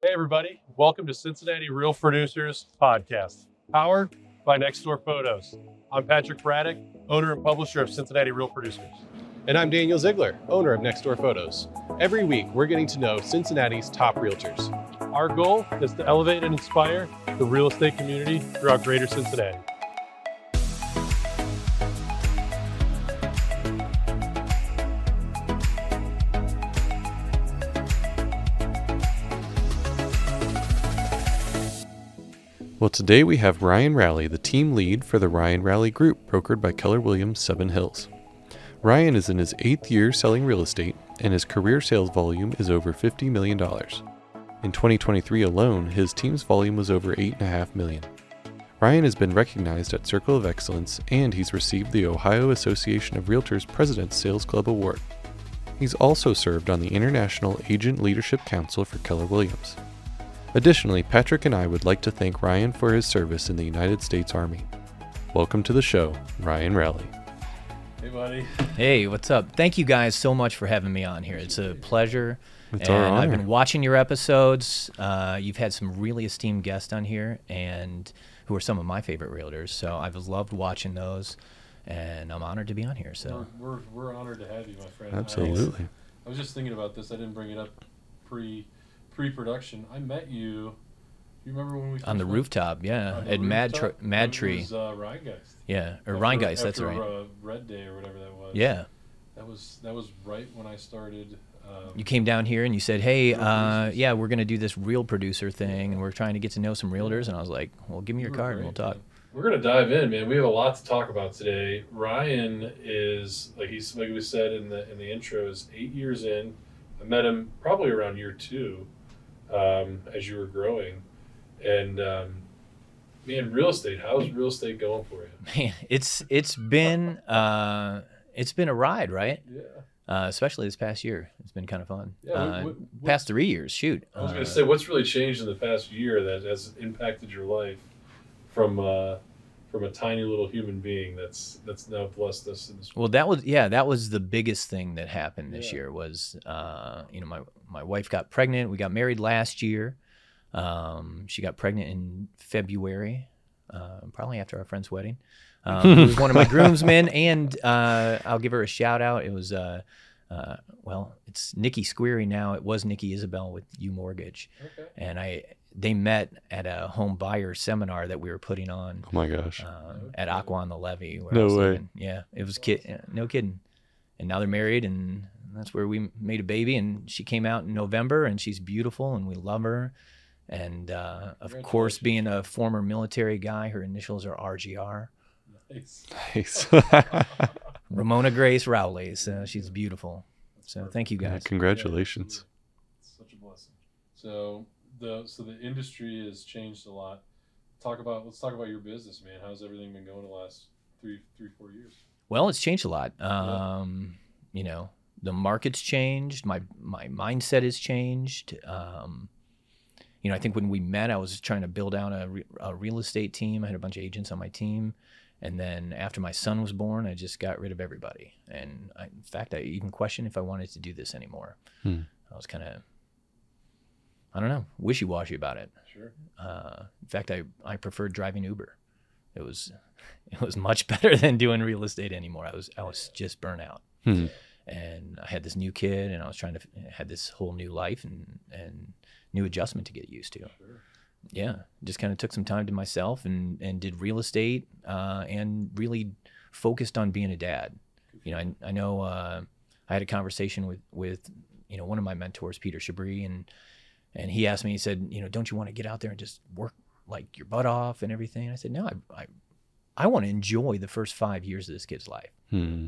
Hey, everybody. Welcome to Cincinnati Real Producers Podcast, powered by Nextdoor Photos. I'm Patrick Braddick, owner and publisher of Cincinnati Real Producers. And I'm Daniel Ziegler, owner of Nextdoor Photos. Every week, we're getting to know Cincinnati's top realtors. Our goal is to elevate and inspire the real estate community throughout greater Cincinnati. Well, today we have Ryan Rowley, the team lead for the Ryan Rowley Group, brokered by Keller Williams Seven Hills. Ryan is in his eighth year selling real estate, and his career sales volume is over $50 million. In 2023 alone, his team's volume was over 8.5 million. Ryan has been recognized at Circle of Excellence, and he's received the Ohio Association of Realtors President's Sales Club Award. He's also served on the International Agent Leadership Council for Keller Williams. Additionally, Patrick and I would like to thank Ryan for his service in the United States Army. Welcome to the show, Ryan Rowley. Hey, buddy. Hey, what's up? Thank you guys so much for having me on here. It's a pleasure. It's and our I've been watching your episodes. Uh, you've had some really esteemed guests on here, and who are some of my favorite realtors. So I've loved watching those, and I'm honored to be on here. So We're, we're, we're honored to have you, my friend. Absolutely. I was just thinking about this. I didn't bring it up pre pre production. I met you. You remember when we on the met? rooftop, yeah, the at Mad Tr- Mad Tree, was, uh, Rhinegeist. yeah, or After- Rhinegeist. That's right. Uh, Red Day or whatever that was. Yeah, That was that was right when I started. Um, you came down here and you said, "Hey, uh, yeah, we're gonna do this real producer thing, and we're trying to get to know some realtors." And I was like, "Well, give me your you were card and we'll talk." man. We're gonna dive in, man. We have a lot to talk about today. Ryan is like he's like we said in the in the intro is eight years in. I met him probably around year two, um, as you were growing, and um, man, real estate. How's real estate going for you? Man, it's it's been uh, it's been a ride, right? Yeah, uh, especially this past year. It's been kind of fun. Yeah, uh, what- what- past three years, shoot. I was Uh, gonna say, what's really changed in the past year that has impacted your life from uh, from a tiny little human being that's that's now blessed us in this. well, that was yeah, that was the biggest thing that happened this Yeah. year was uh, you know my my wife got pregnant. We got married last year. Um, she got pregnant in February, uh, probably after our friend's wedding. Um, it was one of my groomsmen, and uh, I'll give her a shout out. It was. Uh, uh, well, it's Nikki Squeary now. It was Nikki Isabel with U Mortgage. Okay. and I they met at a home buyer seminar that we were putting on Oh my gosh. um, at Aqua on the Levee. Where No way. living. Yeah, it was kid. No kidding. And now they're married, and that's where we made a baby. And she came out in November, and she's beautiful, and we love her. And uh, of course, being a former military guy, her initials are RGR. Nice. Nice. Ramona Grace Rowley. So she's beautiful. So thank you Yeah, guys. congratulations. It's such a blessing. So the so the industry has changed a lot. Talk about let's talk about your business, man. How's everything been going the last three three four years? Well, it's changed a lot. Um, you know, the market's changed. My my mindset has changed. Um, you know, I think when we met, I was trying to build out a, re- a real estate team. I had a bunch of agents on my team, and then after my son was born, I just got rid of everybody. And I, in fact, I even questioned if I wanted to do this anymore. Hmm. I was kind of, I don't know, wishy washy about it. Sure. Uh, in fact, I, I preferred driving Uber. It was it was much better than doing real estate anymore. I was I was just burnt out, Hmm. and I had this new kid, and I was trying to had this whole new life and and new adjustment to get used to. Sure. Yeah, just kind of took some time to myself and and did real estate uh, and really focused on being a dad. You know, I, I know uh, I had a conversation with with you know one of my mentors, Peter Chabris, and and he asked me, he said, you know, don't you want to get out there and just work like your butt off and everything? And I said, no, I I, I want to enjoy the first five years of this kid's life Hmm.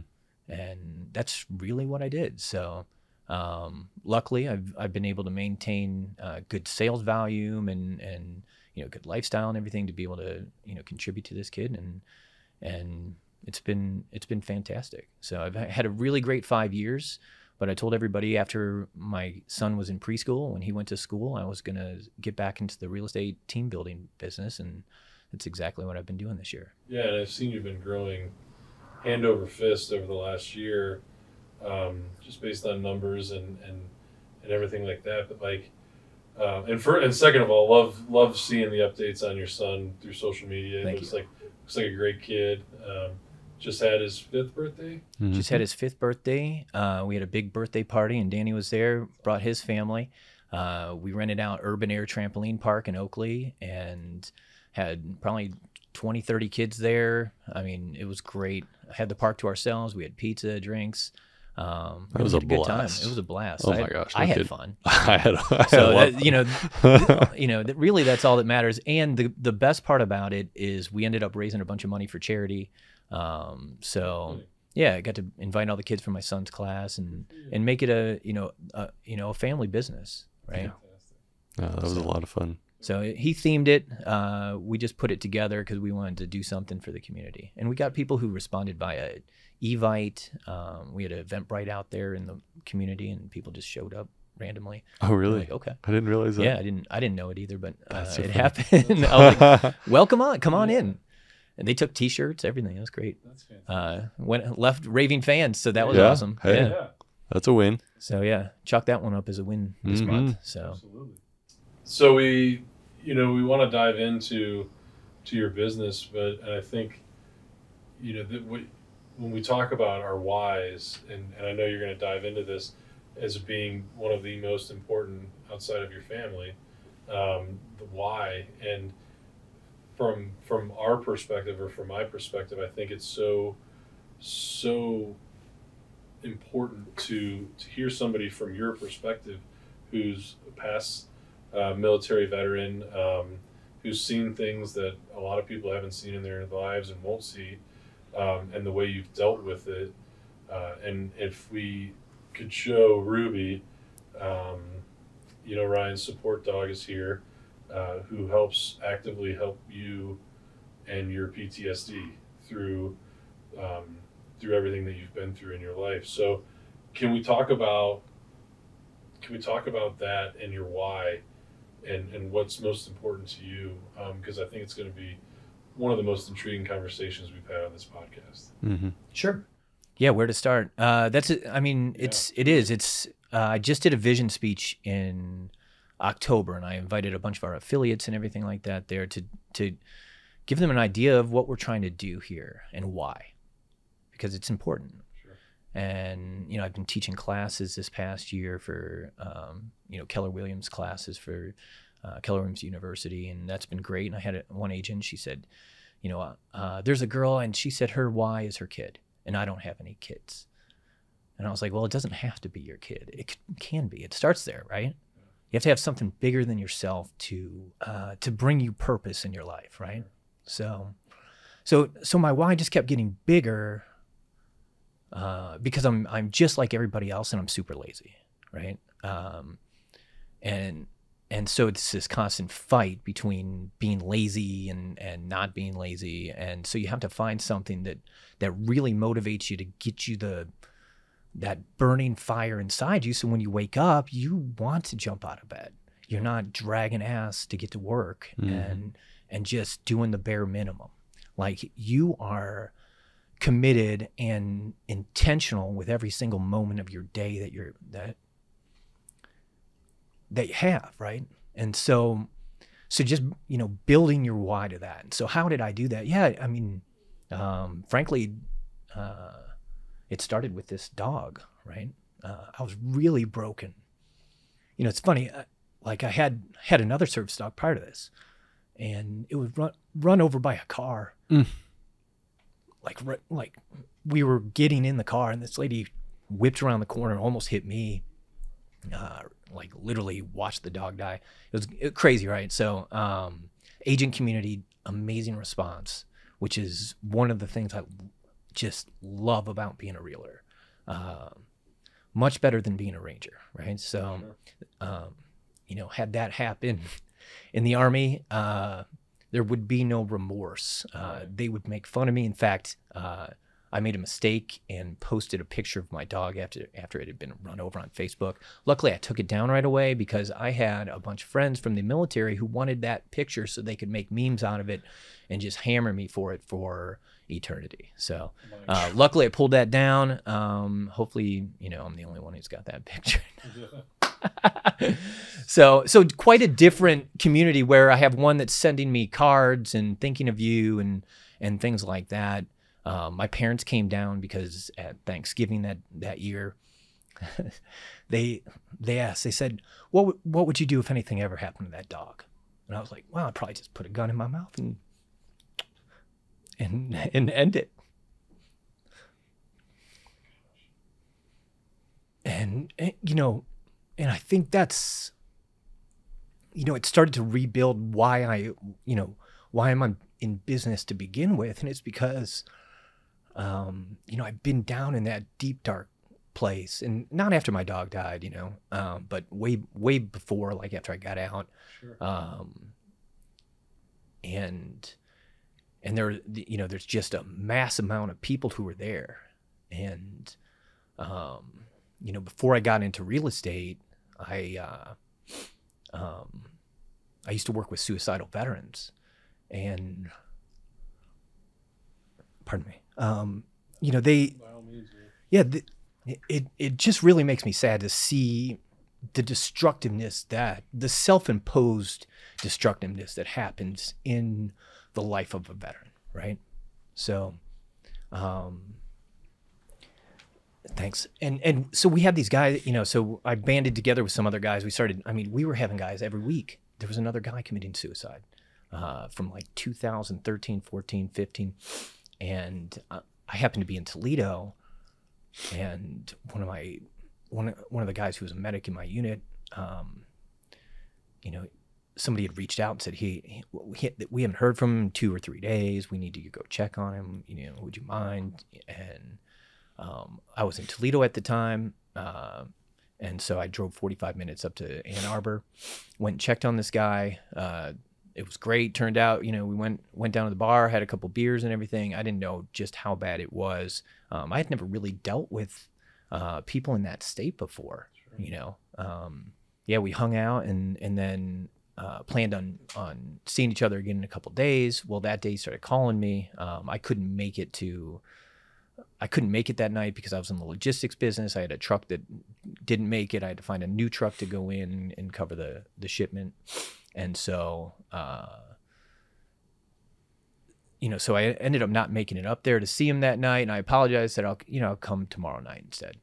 and that's really what I did. So, um, luckily, I've I've been able to maintain uh, good sales volume and and you know good lifestyle and everything to be able to you know contribute to this kid and and it's been it's been fantastic. So I've had a really great five years. But I told everybody after my son was in preschool, when he went to school, I was gonna get back into the real estate team building business, and that's exactly what I've been doing this year. Yeah, and I've seen you've been growing hand over fist over the last year, um, just based on numbers and, and, and everything like that. But like, Um, and for and second of all, love love seeing the updates on your son through social media. Thank it looks you. like looks like a great kid. Um, just had his fifth birthday. Mhm. Just had his fifth birthday. Uh, we had a big birthday party, and Danny was there. Brought his family. Uh, we rented out Urban Air Trampoline Park in Oakley, and had probably 20, 30 kids there. I mean, it was great. Had the park to ourselves. We had pizza, drinks. Um, That was we a had good time. It was a blast. Oh I my had- gosh, I no had fun. I had, I had So a that, you know, of- you know, that really that's all that matters. And the the best part about it is we ended up raising a bunch of money for charity. Um, so yeah, I got to invite all the kids from my son's class and and make it a you know a, you know a family business, right? Yeah, that was a lot of fun. So he themed it. Uh, we just put it together because we wanted to do something for the community, and we got people who responded via Evite. Um, we had an Eventbrite out there in the community, and people just showed up randomly. Oh, really? Like, okay. I didn't realize that. Yeah, I didn't. I didn't know it either, but uh, so it funny. happened. I was like, "Welcome on, come on in." And they took T-shirts, everything. It was great. That's fantastic. Uh, went left raving fans, so that was Yeah, awesome. hey. Yeah. yeah, That's a win. So yeah, chalk that one up as a win this Mhm. month. So absolutely. So we, you know, we want to dive into to your business, but and I think, you know, that we, when we talk about our whys, and, and I know you're going to dive into this as being one of the most important outside of your family, um, the why, and from from our perspective or from my perspective, I think it's so so important to to hear somebody from your perspective who's a past uh, military veteran um, who's seen things that a lot of people haven't seen in their lives and won't see um, and the way you've dealt with it uh, and if we could show ruby um, you know ryan's support dog is here uh, who helps actively help you and your ptsd through um, through everything that you've been through in your life so can we talk about can we talk about that and your why and and what's most important to you because i think it's going to be one of the most intriguing conversations we've had on this podcast hmm sure. Yeah, where to start? Uh, that's. I mean, it's it is. It's. Uh, I just did a vision speech in October, and I invited a bunch of our affiliates and everything like that there to to give them an idea of what we're trying to do here and why, because it's important. Sure. And you know, I've been teaching classes this past year for um, you know Keller Williams classes for uh, Keller Williams University, and that's been great. And I had a, one agent. She said, you know, uh, there's a girl, and she said her why is her kid, and I don't have any kids. And I was like, well, it doesn't have to be your kid. It can be. It starts there, right? You have to have something bigger than yourself to uh, to bring you purpose in your life, right? So, so so my why just kept getting bigger uh, because I'm I'm just like everybody else, and I'm super lazy, right? Um, and and so it's this constant fight between being lazy and and not being lazy, and so you have to find something that that really motivates you to get you the that burning fire inside you. So when you wake up, you want to jump out of bed. You're not dragging ass to get to work Mhm. and and just doing the bare minimum. Like you are committed and intentional with every single moment of your day that you're that that you have, right? And so so just you know building your why to that. And so how did I do that? Yeah, I mean, um, frankly, uh, it started with this dog, right? Uh, I was really broken. You know, it's funny. uh, Like I had had another service dog prior to this, and it was run run over by a car. Mm. Like like we were getting in the car, and this lady whipped around the corner, and almost hit me. Uh, like literally watched the dog die. It was, it was crazy, right? So, um, agent community, amazing response, which is one of the things I just love about being a realtor. Um, much better than being a ranger, right? So, um, you know, had that happen in the army, uh, there would be no remorse. Uh, they would make fun of me. In fact, uh, I made a mistake and posted a picture of my dog after after it had been run over on Facebook. Luckily, I took it down right away because I had a bunch of friends from the military who wanted that picture so they could make memes out of it and just hammer me for it for eternity. So, uh, luckily, I pulled that down. Um, hopefully, you know, I'm the only one who's got that picture. so so quite a different community where I have one that's sending me cards and thinking of you and and things like that. Um, my parents came down because at Thanksgiving that that year, they they asked. They said, "What would- what would you do if anything ever happened to that dog?" And I was like, "Well, I'd probably just put a gun in my mouth and and and end it." And, and you know, and I think that's you know, it started to rebuild why I, you know, why I'm in business to begin with, and it's because, um, you know, I've been down in that deep dark place, and not after my dog died, you know, um, but way way before, like after I got out, Sure. um, and and there, you know, there's just a mass amount of people who were there, and um, you know, before I got into real estate, I. Uh, um, I used to work with suicidal veterans, and pardon me, um, you know they, means, man. yeah, the, it it just really makes me sad to see the destructiveness that the self-imposed destructiveness that happens in the life of a veteran, right? So, um, thanks. And and so we had these guys, you know. So I banded together with some other guys. We started. I mean, we were having guys every week. There was another guy committing suicide uh, from like 2013, 14, 15, and uh, I happened to be in Toledo, and one of my one of, one of the guys who was a medic in my unit, um, you know, somebody had reached out and said, "He, he we haven't heard from him in two or three days. We need to go check on him. You know, would you mind?" And um, I was in Toledo at the time, uh, and so I drove 45 minutes up to Ann Arbor, went and checked on this guy. Uh, it was great. Turned out, you know, we went went down to the bar, had a couple beers and everything. I didn't know just how bad it was. Um, I had never really dealt with uh, people in that state before. You know, um, yeah, we hung out and and then uh, planned on on seeing each other again in a couple days. Well, that day he started calling me. Um, I couldn't make it to. I couldn't make it that night because I was in the logistics business. I had a truck that didn't make it. I had to find a new truck to go in and cover the the shipment, and so uh, you know, so I ended up not making it up there to see him that night. And I apologized. Said I'll you know I'll come tomorrow night instead.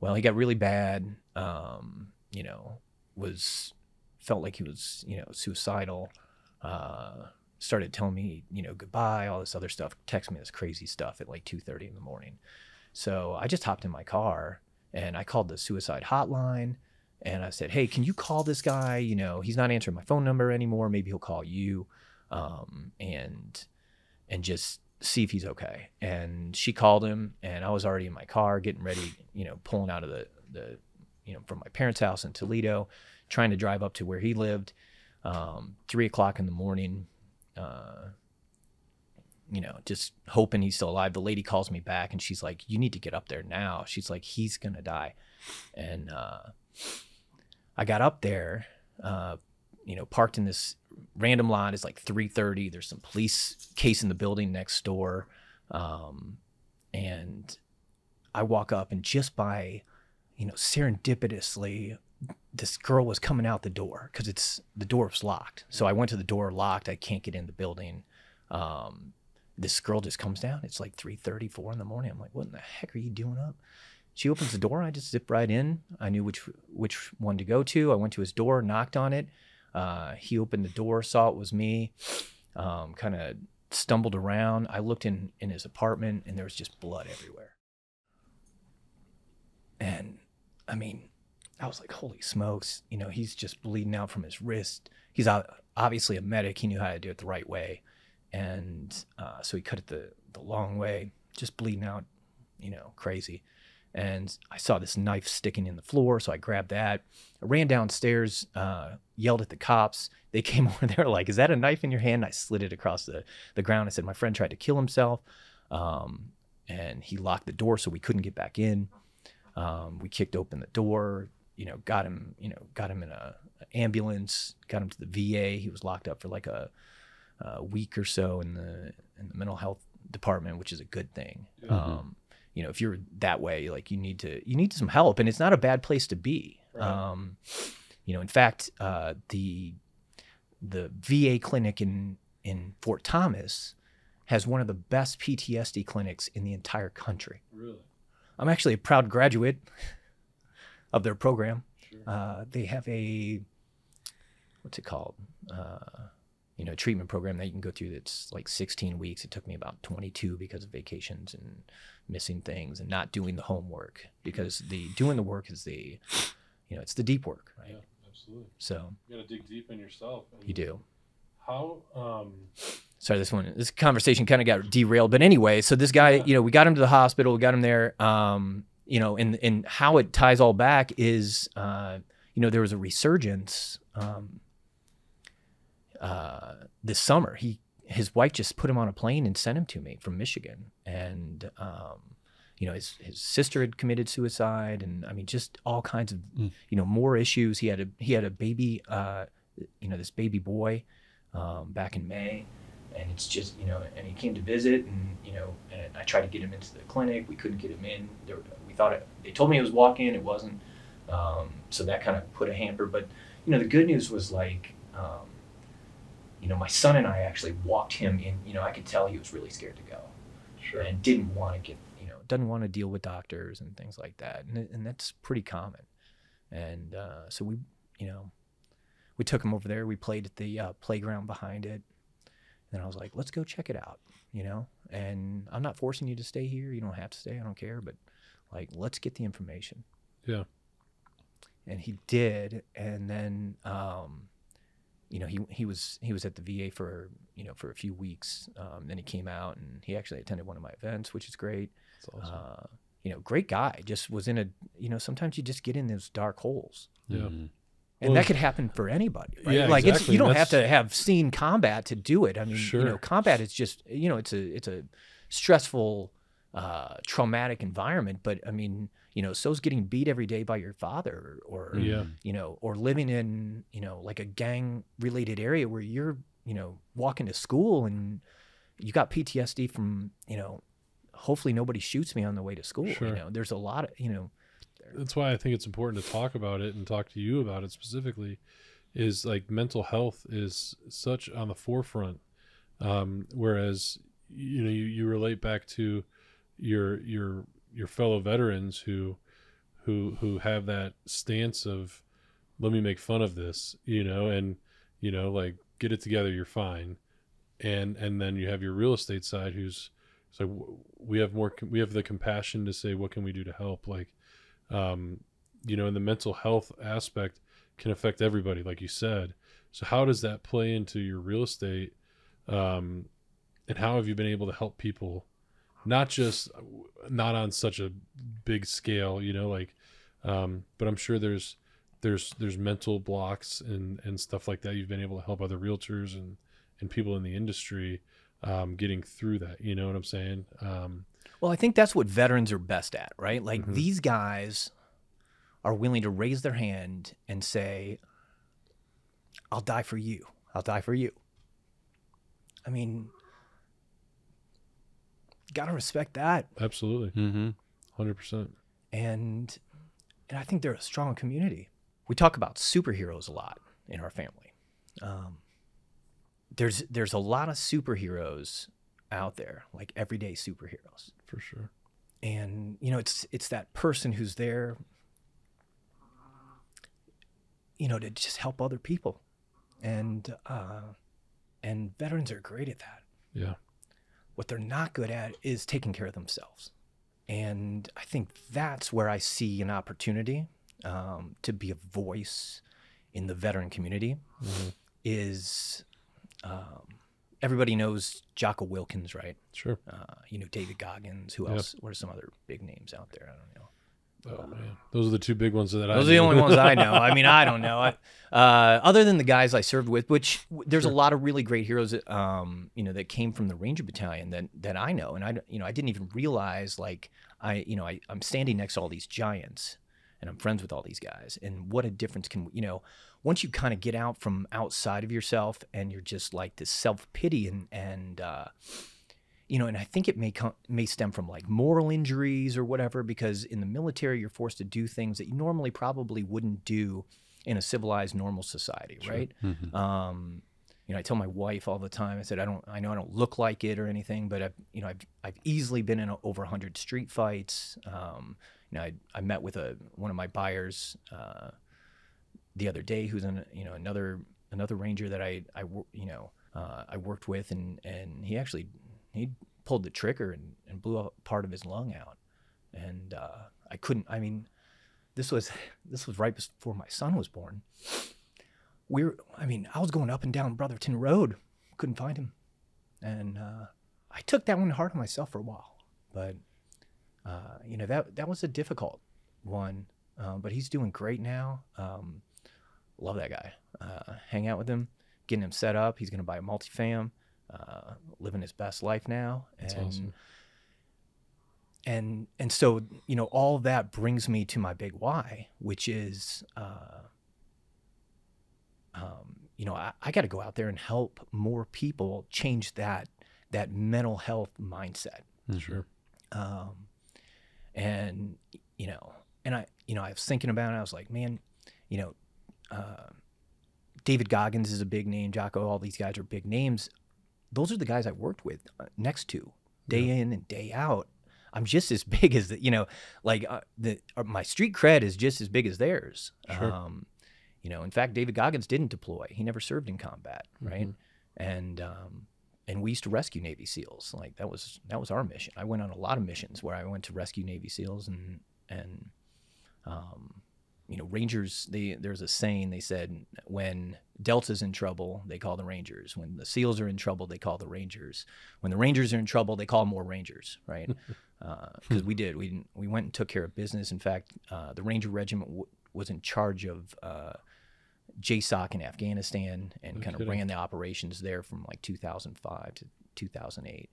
Well, he got really bad. Um, you know, was felt like he was you know suicidal. Uh, started telling me, you know, goodbye, all this other stuff, text me this crazy stuff at like 2:30 in the morning. So I just hopped in my car and I called the suicide hotline and I said, "Hey, can you call this guy? You know, he's not answering my phone number anymore. Maybe he'll call you." Um, and and just see if he's okay. And she called him and I was already in my car getting ready, you know, pulling out of the the you know, from my parents' house in Toledo, trying to drive up to where he lived. Um, three o'clock in the morning, uh, you know, just hoping he's still alive. The lady calls me back and she's like, "You need to get up there now." She's like, "He's gonna die," and uh, I got up there, uh, you know, parked in this random lot. It's like three thirty. There's some police case in the building next door, um, and I walk up and just by, you know, serendipitously, this girl was coming out the door because it's the door was locked. So I went to the door locked. I can't get in the building. Um, this girl just comes down. It's like 3:30, 4 in the morning. I'm like, what in the heck are you doing up? She opens the door. I just zip right in. I knew which which one to go to. I went to his door, knocked on it. Uh, he opened the door, saw it was me. Um, kind of stumbled around. I looked in in his apartment, and there was just blood everywhere. And I mean, I was like, holy smokes! You know, he's just bleeding out from his wrist. He's obviously a medic. He knew how to do it the right way, and uh, so he cut it the the long way, just bleeding out, you know, crazy. And I saw this knife sticking in the floor, so I grabbed that. I ran downstairs, uh, yelled at the cops. They came over there like, "Is that a knife in your hand?" I slid it across the the ground. I said, "My friend tried to kill himself, um, and he locked the door so we couldn't get back in." Um, we kicked open the door, you know, got him, you know, got him in a, ambulance, got him to the VA. He was locked up for like a, a week or so in the in the mental health department, which is a good thing. Um, you know, if you're that way, like you need to you need some help, and it's not a bad place to be. Right. Um, you know, in fact, uh, the the VA clinic in in Fort Thomas has one of the best PTSD clinics in the entire country. Really? I'm actually a proud graduate of their program. Sure. Uh, they have a what's it called? Uh, you know, treatment program that you can go through. That's like 16 weeks. It took me about 22 because of vacations and missing things and not doing the homework. Because the doing the work is the, you know, it's the deep work, right? Yeah, absolutely. So You got to dig deep in yourself. you do. How? Um, sorry this one this conversation kind of got derailed but anyway so this guy Yeah. you know we got him to the hospital we got him there um you know and and how it ties all back is uh you know there was a resurgence um uh this summer. He his wife just put him on a plane and sent him to me from Michigan. And um you know his his sister had committed suicide and I mean just all kinds of Mm. you know more issues. He had a he had a baby uh you know this baby boy um, back in May. And it's just you know and he came to visit and you know and i tried to get him into the clinic. We couldn't get him in. There, thought it, they told me it was walk-in it wasn't um, so that kind of put a hamper but you know the good news was like um, you know my son and i actually walked him in you know i could tell he was really scared to go. Sure. and didn't want to get you know doesn't want to deal with doctors and things like that and, and that's pretty common. And uh, so we you know we took him over there we played at the uh, playground behind it. And i was like let's go check it out you know? And i'm not forcing you to stay here you don't have to stay i don't care but like let's get the information Yeah. and he did and then um you know he he was he was at the VA for you know for a few weeks um, then he came out and he actually attended one of my events which is great That's awesome. uh, you know great guy just was in a you know sometimes you just get in those dark holes Yeah. Mhm. and Well, that could happen for anybody right Yeah, like it's you don't and have to have seen combat to do it i mean you Sure. know combat is just you know it's a it's a stressful uh traumatic environment but i mean you know so's getting beat every day by your father or Yeah. you know or living in you know like a gang related area where you're you know walking to school and you got ptsd from you know hopefully nobody shoots me on the way to school Sure. you know there's a lot of you know that's why I think it's important to talk about it and talk to you about it specifically. Is like mental health is such on the forefront, um, whereas you know you, you relate back to your your your fellow veterans who who who have that stance of let me make fun of this, you know, and you know like get it together, you're fine, and and then you have your real estate side who's so we have more we have the compassion to say what can we do to help like um, you know, and the mental health aspect can affect everybody, like you said. So, how does that play into your real estate? Um, and how have you been able to help people, not just not on such a big scale, you know, like, um, but I'm sure there's there's there's mental blocks and and stuff like that. You've been able to help other realtors and and people in the industry um, getting through that. You know what I'm saying? Um, Well, I think that's what veterans are best at, right? Like Mhm. these guys are willing to raise their hand and say, I'll die for you. I'll die for you. I mean, gotta respect that. absolutely, Mhm. hundred percent. And and I think they're a strong community. We talk about superheroes a lot in our family. Um, there's there's a lot of superheroes out there, like everyday superheroes. For sure. and you know it's it's that person who's there you know to just help other people and uh and veterans are great at that Yeah. What they're not good at is taking care of themselves and i think that's where i see an opportunity um, to be a voice in the veteran community Mhm. is um, everybody knows Jocko Willink, right? Sure. Uh, you know David Goggins. Who Yep. else? What are some other big names out there? I don't know. Oh man, those are the two big ones that I. Those are the only ones I know. I mean, I don't know. I, uh, other than the guys I served with, which there's Sure. a lot of really great heroes, that, um, you know, that came from the Ranger Battalion that that I know, and I, you know, I didn't even realize like I, you know, I, I'm standing next to all these giants, and I'm friends with all these guys, and what a difference can you know, once you kind of get out from outside of yourself, and you're just like this self pity and and uh, you know, and I think it may come, may stem from like moral injuries or whatever, because in the military you're forced to do things that you normally probably wouldn't do in a civilized, normal society, right? Mhm. Um, you know, I tell my wife all the time. I said, I don't, I know I don't look like it or anything, but I've, you know, I've, I've easily been in over hundred street fights. Um, you know, I, I met with a one of my buyers uh, the other day, who's an, you know, another another ranger that I, I, you know, uh, I worked with, and and he actually he pulled the trigger and, and blew a part of his lung out, and uh, I couldn't. I mean, this was this was right before my son was born. We were, I mean, I was going up and down Brotherton Road, couldn't find him, and uh, I took that one hard on myself for a while. But uh, you know that that was a difficult one. Uh, but he's doing great now. Um, love that guy. Uh, hang out with him, getting him set up. He's going to buy a multifam, uh, living his best life now. That's and, awesome. and and so you know all that brings me to my big why which is uh, um, you know i, I got to go out there and help more people change that that mental health mindset Sure. um, and you know and i you know i was thinking about it i was like man you know uh, david goggins is a big name jocko all these guys are big names those are the guys i worked with uh, next to day in and day out i'm just as big as the you know like uh, the uh, my street cred is just as big as theirs Sure. um, you know in fact david goggins didn't deploy he never served in combat right and um, and we used to rescue Navy SEALs. Like that was that was our mission. I went on a lot of missions where I went to rescue Navy SEALs and and um, you know Rangers. They there's a saying they said when Delta's in trouble, they call the Rangers. When the SEALs are in trouble, they call the Rangers. When the Rangers are in trouble, they call more Rangers. Right? Because we did. We we went and took care of business. In fact, uh, the Ranger Regiment w- was in charge of. Uh, JSOC in Afghanistan and kind of ran the operations there from like 2005 to 2008.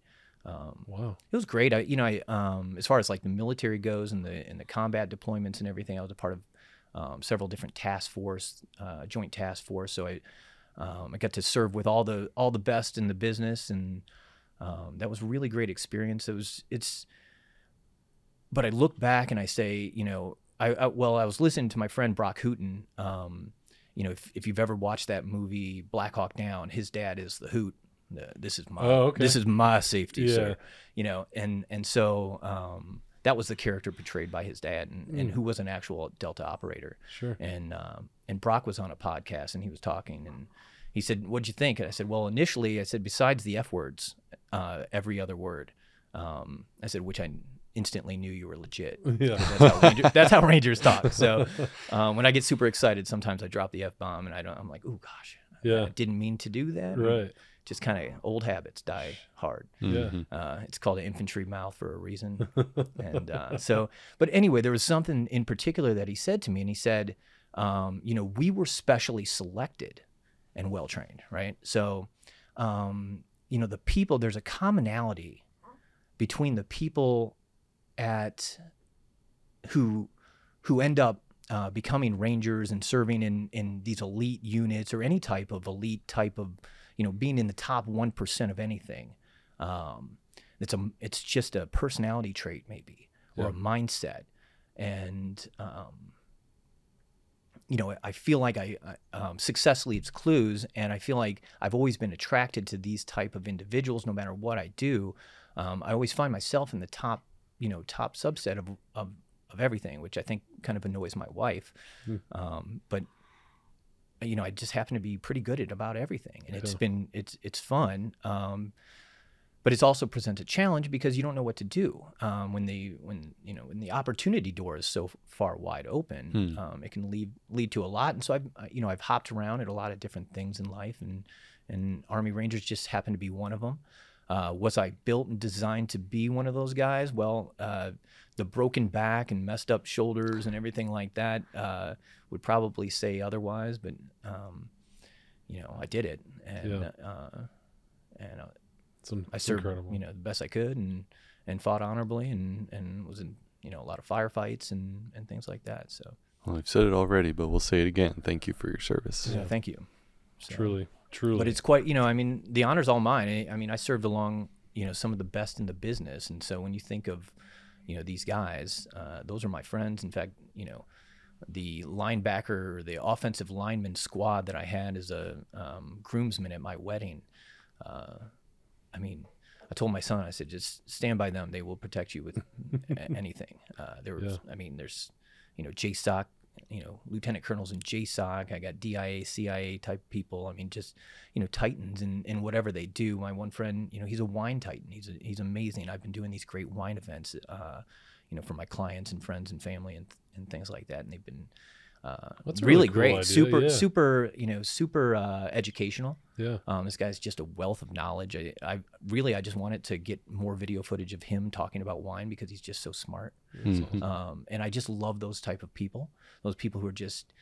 Um, Wow. it was great. I, you know, I, um, as far as like the military goes and the and the combat deployments and everything, I was a part of um, several different task force, uh, joint task force. So I, um, I got to serve with all the all the best in the business, and um, that was a really great experience. It was it's, but I look back and I say, you know, I, I well, I was listening to my friend Brock Hooten. Um, you know, if, if you've ever watched that movie Black Hawk Down, his dad is the Hoot. The, this is my Oh, okay. this is my safety, Yeah. sir. You know, and and so um, that was the character portrayed by his dad, and, Hmm. and who was an actual Delta operator. Sure. And um, and Brock was on a podcast, and he was talking, and he said, "What'd you think?" And I said, "Well, initially, I said besides the f words, uh, every other word." Um, I said, which I instantly knew you were legit. Yeah. That's how, Ranger, that's how Rangers talk. So um, when I get super excited, sometimes I drop the f bomb, and I don't. I'm like, "Oh gosh, Yeah. I didn't mean to do that." Right. Just kind of old habits die hard. Yeah. Uh, it's called an infantry mouth for a reason. and uh, so, but anyway, there was something in particular that he said to me, and he said, um, you know, we were specially selected and well trained, right? So, um, you know, the people, there's a commonality between the people at who who end up uh, becoming rangers and serving in in these elite units or any type of elite type of you know being in the top one percent of anything. Um, it's a it's just a personality trait maybe or a mindset, and um, you know I feel like I, I um, success leaves clues, and I feel like I've always been attracted to these type of individuals no matter what I do. Um, I always find myself in the top you know top subset of of of everything, which I think kind of annoys my wife. Um, but you know, I just happen to be pretty good at about everything, and it's been it's it's fun. Um, but it's also presents a challenge because you don't know what to do um, when the when you know when the opportunity door is so far wide open. Um, it can lead lead to a lot, and so I've you know I've hopped around at a lot of different things in life, and and Army Rangers just happened to be one of them. Uh, was I built and designed to be one of those guys? Well, uh, the broken back and messed up shoulders and everything like that uh, would probably say otherwise, but um, you know, I did it, and Yeah. uh, and uh, It's, I it's served, incredible. you know, the best I could, and and fought honorably, and and was in you know a lot of firefights and and things like that. So, Well, I've said it already, but we'll say it again. Thank you for your service. so thank you. So- truly, truly. but it's quite you know i mean the honor's all mine I, I mean i served along you know some of the best in the business. And so when you think of you know these guys, uh, those are my friends. In fact, you know the linebacker or the offensive lineman squad that I had as a um, groomsman at my wedding. Uh, I mean, I told my son, I said, just stand by them. They will protect you with anything. Uh, there was, yeah. I mean, there's, you know, JSOC, you know, lieutenant colonels in JSOC. I got DIA, CIA type people. I mean, just, you know, titans in, in whatever they do. My one friend, you know, he's a wine titan. He's, a, he's amazing. I've been doing these great wine events, uh, you know, for my clients and friends and family and, and things like that. And they've been, uh, That's really, really cool great, idea. super, yeah. super, you know, super uh, educational. Yeah. Um, this guy's just a wealth of knowledge. I, I, really, I just wanted to get more video footage of him talking about wine because he's just so smart. Mm-hmm. Um, and I just love those type of people. Those people who are just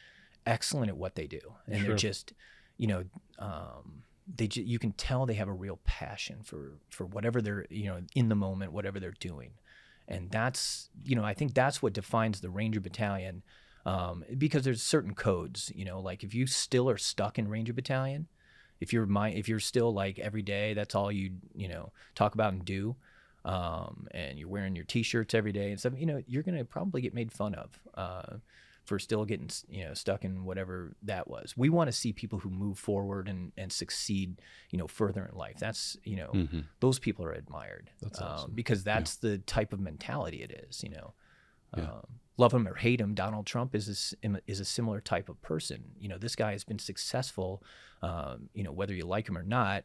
excellent at what they do, and sure. they're just, you know, um, they ju- you can tell they have a real passion for for whatever they're you know in the moment, whatever they're doing, and that's you know I think that's what defines the Ranger Battalion um, because there's certain codes. You know, like if you still are stuck in Ranger Battalion, if you're my, if you're still like every day, that's all you you know talk about and do, um, and you're wearing your T-shirts every day and stuff. You know, you're gonna probably get made fun of. Uh, for still getting you know stuck in whatever that was. We want to see people who move forward and, and succeed, you know, further in life. That's you know, mm-hmm. those people are admired that's um, awesome. because that's yeah. the type of mentality it is. You know, yeah. um, love him or hate him, Donald Trump is a, is a similar type of person. You know, this guy has been successful. Um, you know, whether you like him or not,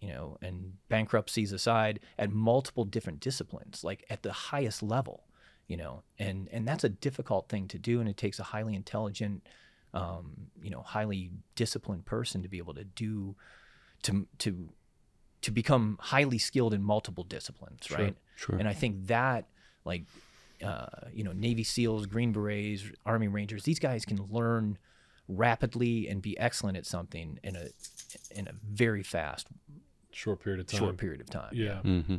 you know, and bankruptcies aside, at multiple different disciplines, like at the highest level. You know, and and that's a difficult thing to do, and it takes a highly intelligent, um, you know, highly disciplined person to be able to do, to to to become highly skilled in multiple disciplines, sure, right? Sure. And I think that like uh, you know, Navy SEALs, Green Berets, Army Rangers. These guys can learn rapidly and be excellent at something in a in a very fast short period of time. Short period of time. Yeah. Mm-hmm.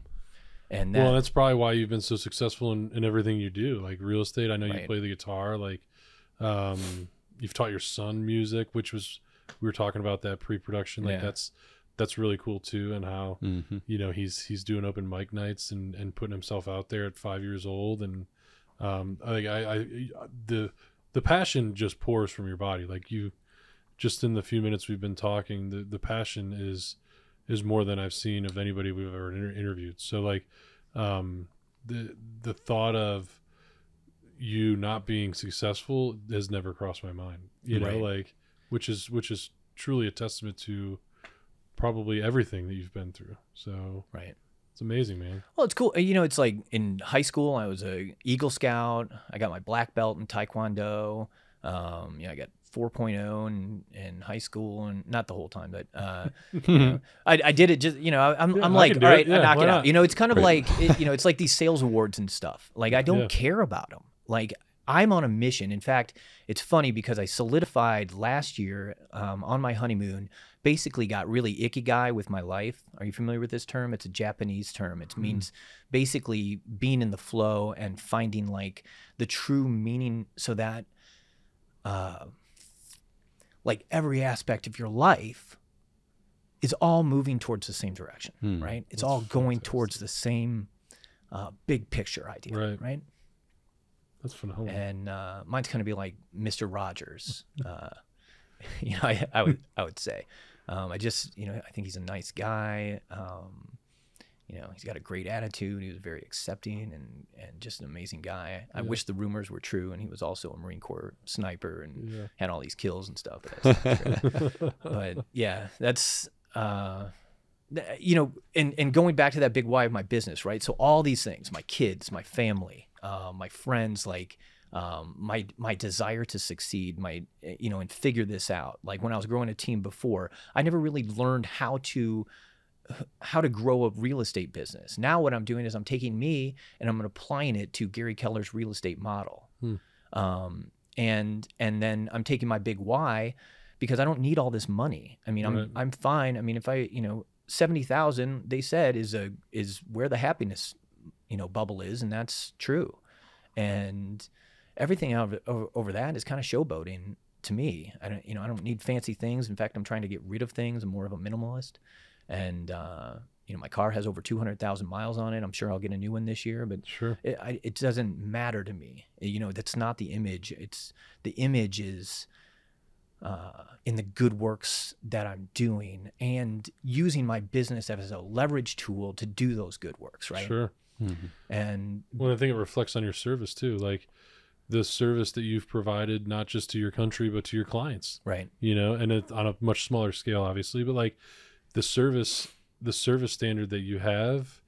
And that, well, that's probably why you've been so successful in, in everything you do, like real estate. I know right. you play the guitar. Like, um, you've taught your son music, which was we were talking about that pre-production. Like yeah. that's that's really cool too and how mm-hmm. you know he's he's doing open mic nights and and putting himself out there at five years old. And um i think I, I the the passion just pours from your body. Like you just in the few minutes we've been talking the the passion is is more than i've seen of anybody we've ever inter- interviewed. So like um the the thought of you not being successful has never crossed my mind you know like which is which is truly a testament to probably everything that you've been through. So right. It's amazing, man. Well, it's cool. You know, it's like in high school, I was a Eagle Scout. I got my black belt in Taekwondo. Um, know, I got 4.0 in, in high school and not the whole time, but uh, you know, I, I did it just, you know, I'm, yeah, I'm like, all right, yeah, I knock it not? out. You know, it's kind of right. like, it, you know, it's like these sales awards and stuff. Like, I don't yeah. care about them. Like, I'm on a mission. In fact, it's funny because I solidified last year um, on my honeymoon basically got really ikigai with my life. Are you familiar with this term? It's a Japanese term. It mm. means basically being in the flow and finding like the true meaning so that uh, like every aspect of your life is all moving towards the same direction, mm. right? It's That's all going fantastic. towards the same uh, big picture idea, right? right? That's phenomenal. And uh, mine's going to be like Mr. Rogers. Uh, you know, I, I, would I would say. Um, I just, you know, I think he's a nice guy. Um, you know, he's got a great attitude. He was very accepting and, and just an amazing guy. I wish the rumors were true, and he was also a Marine Corps sniper and yeah. had all these kills and stuff. But, but yeah, that's uh, you know, and and going back to that big why of my business, right? So all these things, my kids, my family, uh, my friends, like um, my my desire to succeed, my you know, and figure this out. Like when I was growing a team before, I never really learned how to how to grow a real estate business. Now what I'm doing is I'm taking me and I'm applying it to Gary Keller's real estate model. Hmm. Um, and and then I'm taking my big why because I don't need all this money. I mean, I'm I'm fine. I mean, if I you know seventy thousand, they said is a is where the happiness you know bubble is, and that's true. And everything out over, over that is kind of showboating to me. I don't, you know, I don't need fancy things. In fact, I'm trying to get rid of things. I'm more of a minimalist, and uh, you know, my car has over 200,000 miles on it. I'm sure I'll get a new one this year, but sure. it, I, it doesn't matter to me. You know, that's not the image. It's the image is uh, in the good works that I'm doing and using my business as a leverage tool to do those good works, right? Sure. Mm-hmm. And well, I think it reflects on your service too. Like the service that you've provided, not just to your country, but to your clients. Right. You know, and it, on a much smaller scale, obviously, but like the service, the service standard that you have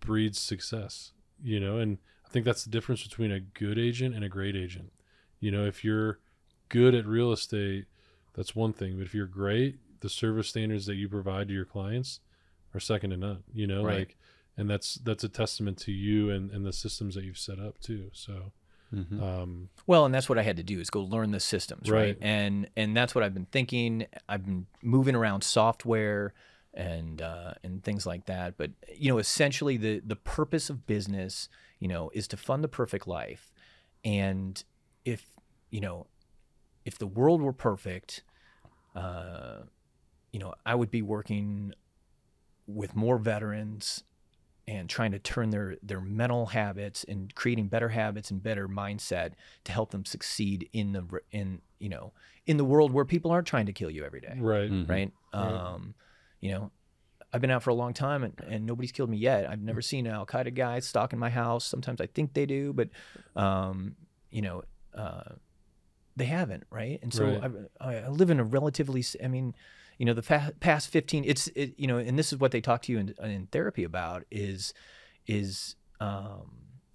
breeds success, you know, and I think that's the difference between a good agent and a great agent. You know, if you're good at real estate, that's one thing. But if you're great, the service standards that you provide to your clients are second to none. You know, right. like, and that's that's a testament to you and and the systems that you've set up too. So. Mm-hmm. Um, well, and that's what I had to do is go learn the systems, right. right? And and that's what I've been thinking. I've been moving around software and uh, and things like that. But you know, essentially, the the purpose of business, you know, is to fund the perfect life. And if you know, if the world were perfect, uh, you know, I would be working with more veterans and trying to turn their their mental habits and creating better habits and better mindset to help them succeed in the in you know in the world where people aren't trying to kill you every day right mm-hmm. right, right. Um, you know I've been out for a long time and, and nobody's killed me yet. I've never seen an Al Qaeda guy stalking my house. Sometimes I think they do, but um, you know, uh, they haven't, right? And so right. I, I, live in a relatively, I mean, you know, the fa- past 15, it's, it, you know, and this is what they talk to you in, in therapy about is, is, um,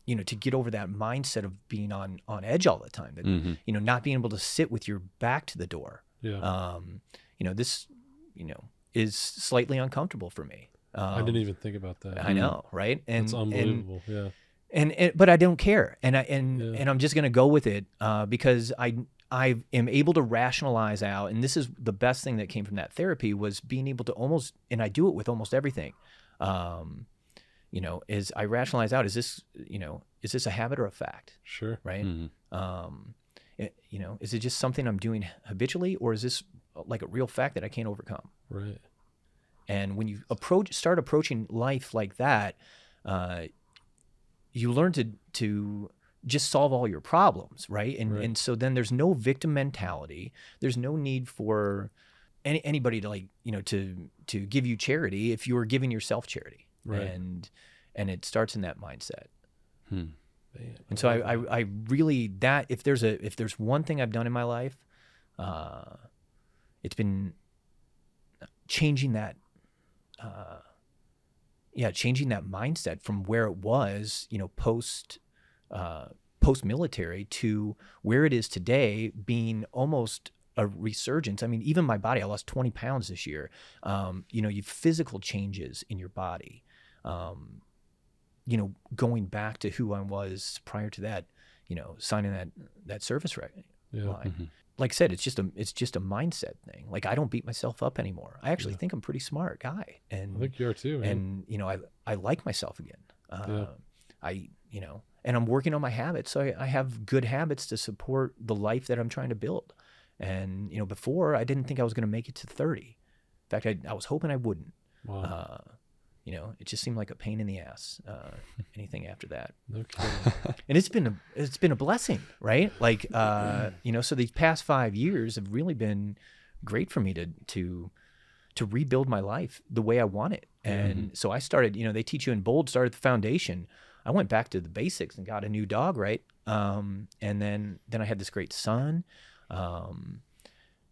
you know, to get over that mindset of being on, on edge all the time, that, mm-hmm. you know, not being able to sit with your back to the door. Yeah. Um, you know, this, you know, is slightly uncomfortable for me. Um, I didn't even think about that. I know, right? And it's unbelievable. And, yeah and, and but I don't care, and I and yeah. and I'm just gonna go with it uh, because I I am able to rationalize out, and this is the best thing that came from that therapy was being able to almost, and I do it with almost everything. Um, you know, is I rationalize out, is this, you know, is this a habit or a fact? Sure. Right. Mm-hmm. Um, it, you know, is it just something I'm doing habitually, or is this like a real fact that I can't overcome? Right. And when you approach, start approaching life like that, uh, you learn to to just solve all your problems, right? And right. and so then there's no victim mentality. There's no need for any anybody to like you know to to give you charity if you are giving yourself charity, right? And and it starts in that mindset. Hmm. and so I, I, I really that if there's a if there's one thing I've done in my life, uh, it's been changing that uh, yeah, changing that mindset from where it was, you know, post uh, post military to where it is today, being almost a resurgence. I mean, even my body, I lost 20 pounds this year. Um, you know, you have physical changes in your body. Um, you know, going back to who I was prior to that, you know, signing that that service right yeah. line. Mm-hmm like I said, it's just a it's just a mindset thing. Like I don't beat myself up anymore. I actually yeah. think I'm a pretty smart guy, and I think you are too. Man. And you know, I I like myself again. Uh, yeah. I you know, and I'm working on my habits, so I, I have good habits to support the life that I'm trying to build. And you know, before I didn't think I was going to make it to 30. In fact, I I was hoping I wouldn't. Wow. Uh, you know, it just seemed like a pain in the ass. Uh, anything after that. No and it's been a it's been a blessing, right? Like, uh, you know, so these past five years have really been great for me to to to rebuild my life the way I want it. And mm-hmm. so I started. You know, they teach you in bold. Started the foundation. I went back to the basics and got a new dog, right? Um, and then then I had this great son. Um,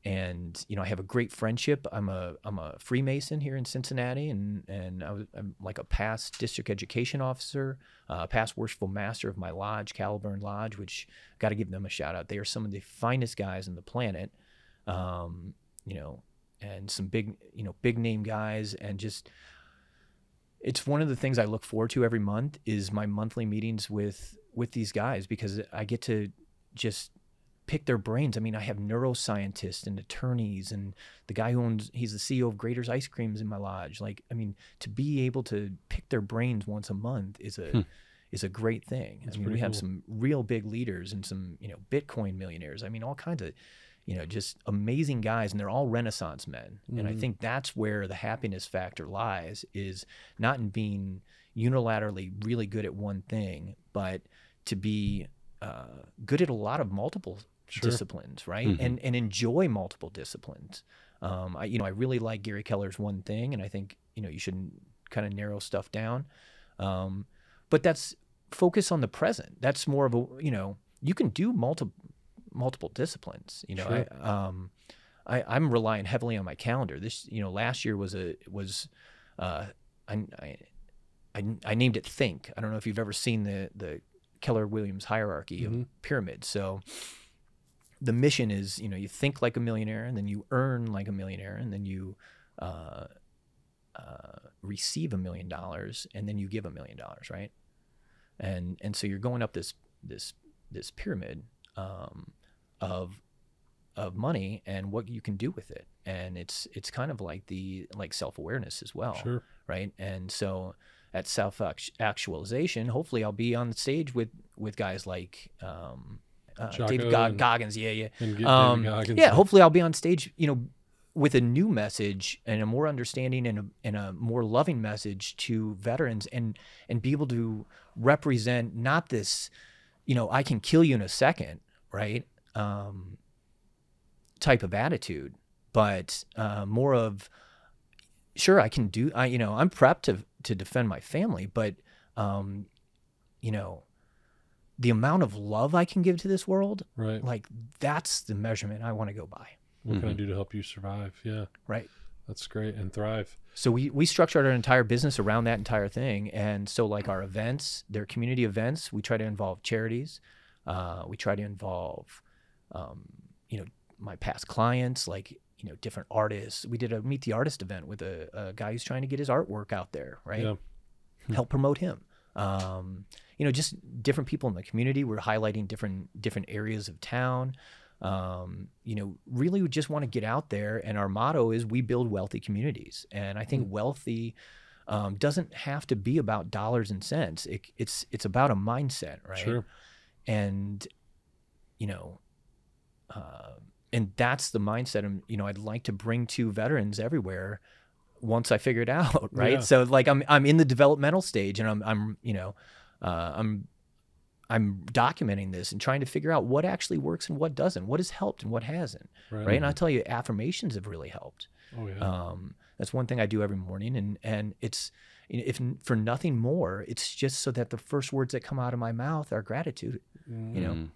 and you know I have a great friendship. I'm a I'm a Freemason here in Cincinnati, and and I am like a past district education officer, uh, past worshipful master of my lodge, Caliburn Lodge, which got to give them a shout out. They are some of the finest guys on the planet, um, you know, and some big you know big name guys, and just it's one of the things I look forward to every month is my monthly meetings with with these guys because I get to just pick their brains. I mean, I have neuroscientists and attorneys, and the guy who owns he's the CEO of Graeter's Ice Creams in my lodge. Like, I mean, to be able to pick their brains once a month is a hmm. is a great thing. That's I mean, we have some real big leaders and some you know Bitcoin millionaires. I mean, all kinds of you know, just amazing guys, and they're all Renaissance men. Mm-hmm. And I mm-hmm. think that's where the happiness factor lies: is not in being unilaterally really good at one thing, but to be uh, good at a lot of multiple sure. disciplines, right? Mm-hmm. And and enjoy multiple disciplines. Um, I you know I really like Gary Keller's one thing, and I think you know you shouldn't kind of narrow stuff down. Um, but that's focus on the present. That's more of a you know you can do multiple multiple disciplines. You know, sure. I, um, I I'm relying heavily on my calendar. This you know last year was a was uh, I, I I named it Think. I don't know if you've ever seen the the Keller Williams hierarchy mm-hmm. of pyramid. So the mission is you know you think like a millionaire and then you earn like a millionaire and then you uh, uh, receive a million dollars and then you give a million dollars right and and so you're going up this this this pyramid um, of of money and what you can do with it. And it's it's kind of like the like self-awareness as well sure. right? And so at self actualization hopefully i'll be on the stage with with guys like um, uh, david Gog- goggins. Yeah yeah. um, Goggins. yeah hopefully i'll be on stage you know with a new message and a more understanding and a, and a more loving message to veterans and and be able to represent not this you know i can kill you in a second right um, type of attitude, but uh, more of sure I can do. I you know I'm prepped to to defend my family, but um, you know the amount of love I can give to this world, right? Like that's the measurement I want to go by. What mm-hmm. can I mm-hmm. do to help you survive? Yeah, right. That's great and thrive. So we we structured our entire business around that entire thing, and so like our events, their community events, we try to involve charities. Uh, we try to involve um, you know, my past clients, like, you know, different artists. We did a meet the artist event with a, a guy who's trying to get his artwork out there, right? Yeah. Hmm. Help promote him. Um, you know, just different people in the community. We're highlighting different different areas of town. Um, you know, really we just want to get out there. And our motto is we build wealthy communities. And I think mm. wealthy um, doesn't have to be about dollars and cents. It, it's it's about a mindset, right? Sure. And you know, uh, and that's the mindset I'm, you know, I'd like to bring to veterans everywhere once I figure it out, right? Yeah. So like I'm I'm in the developmental stage and I'm I'm you know uh, I'm I'm documenting this and trying to figure out what actually works and what doesn't, what has helped and what hasn't, right? right? And I tell you, affirmations have really helped. Oh yeah. Um, that's one thing I do every morning, and and it's if for nothing more, it's just so that the first words that come out of my mouth are gratitude. Mm. You know, mm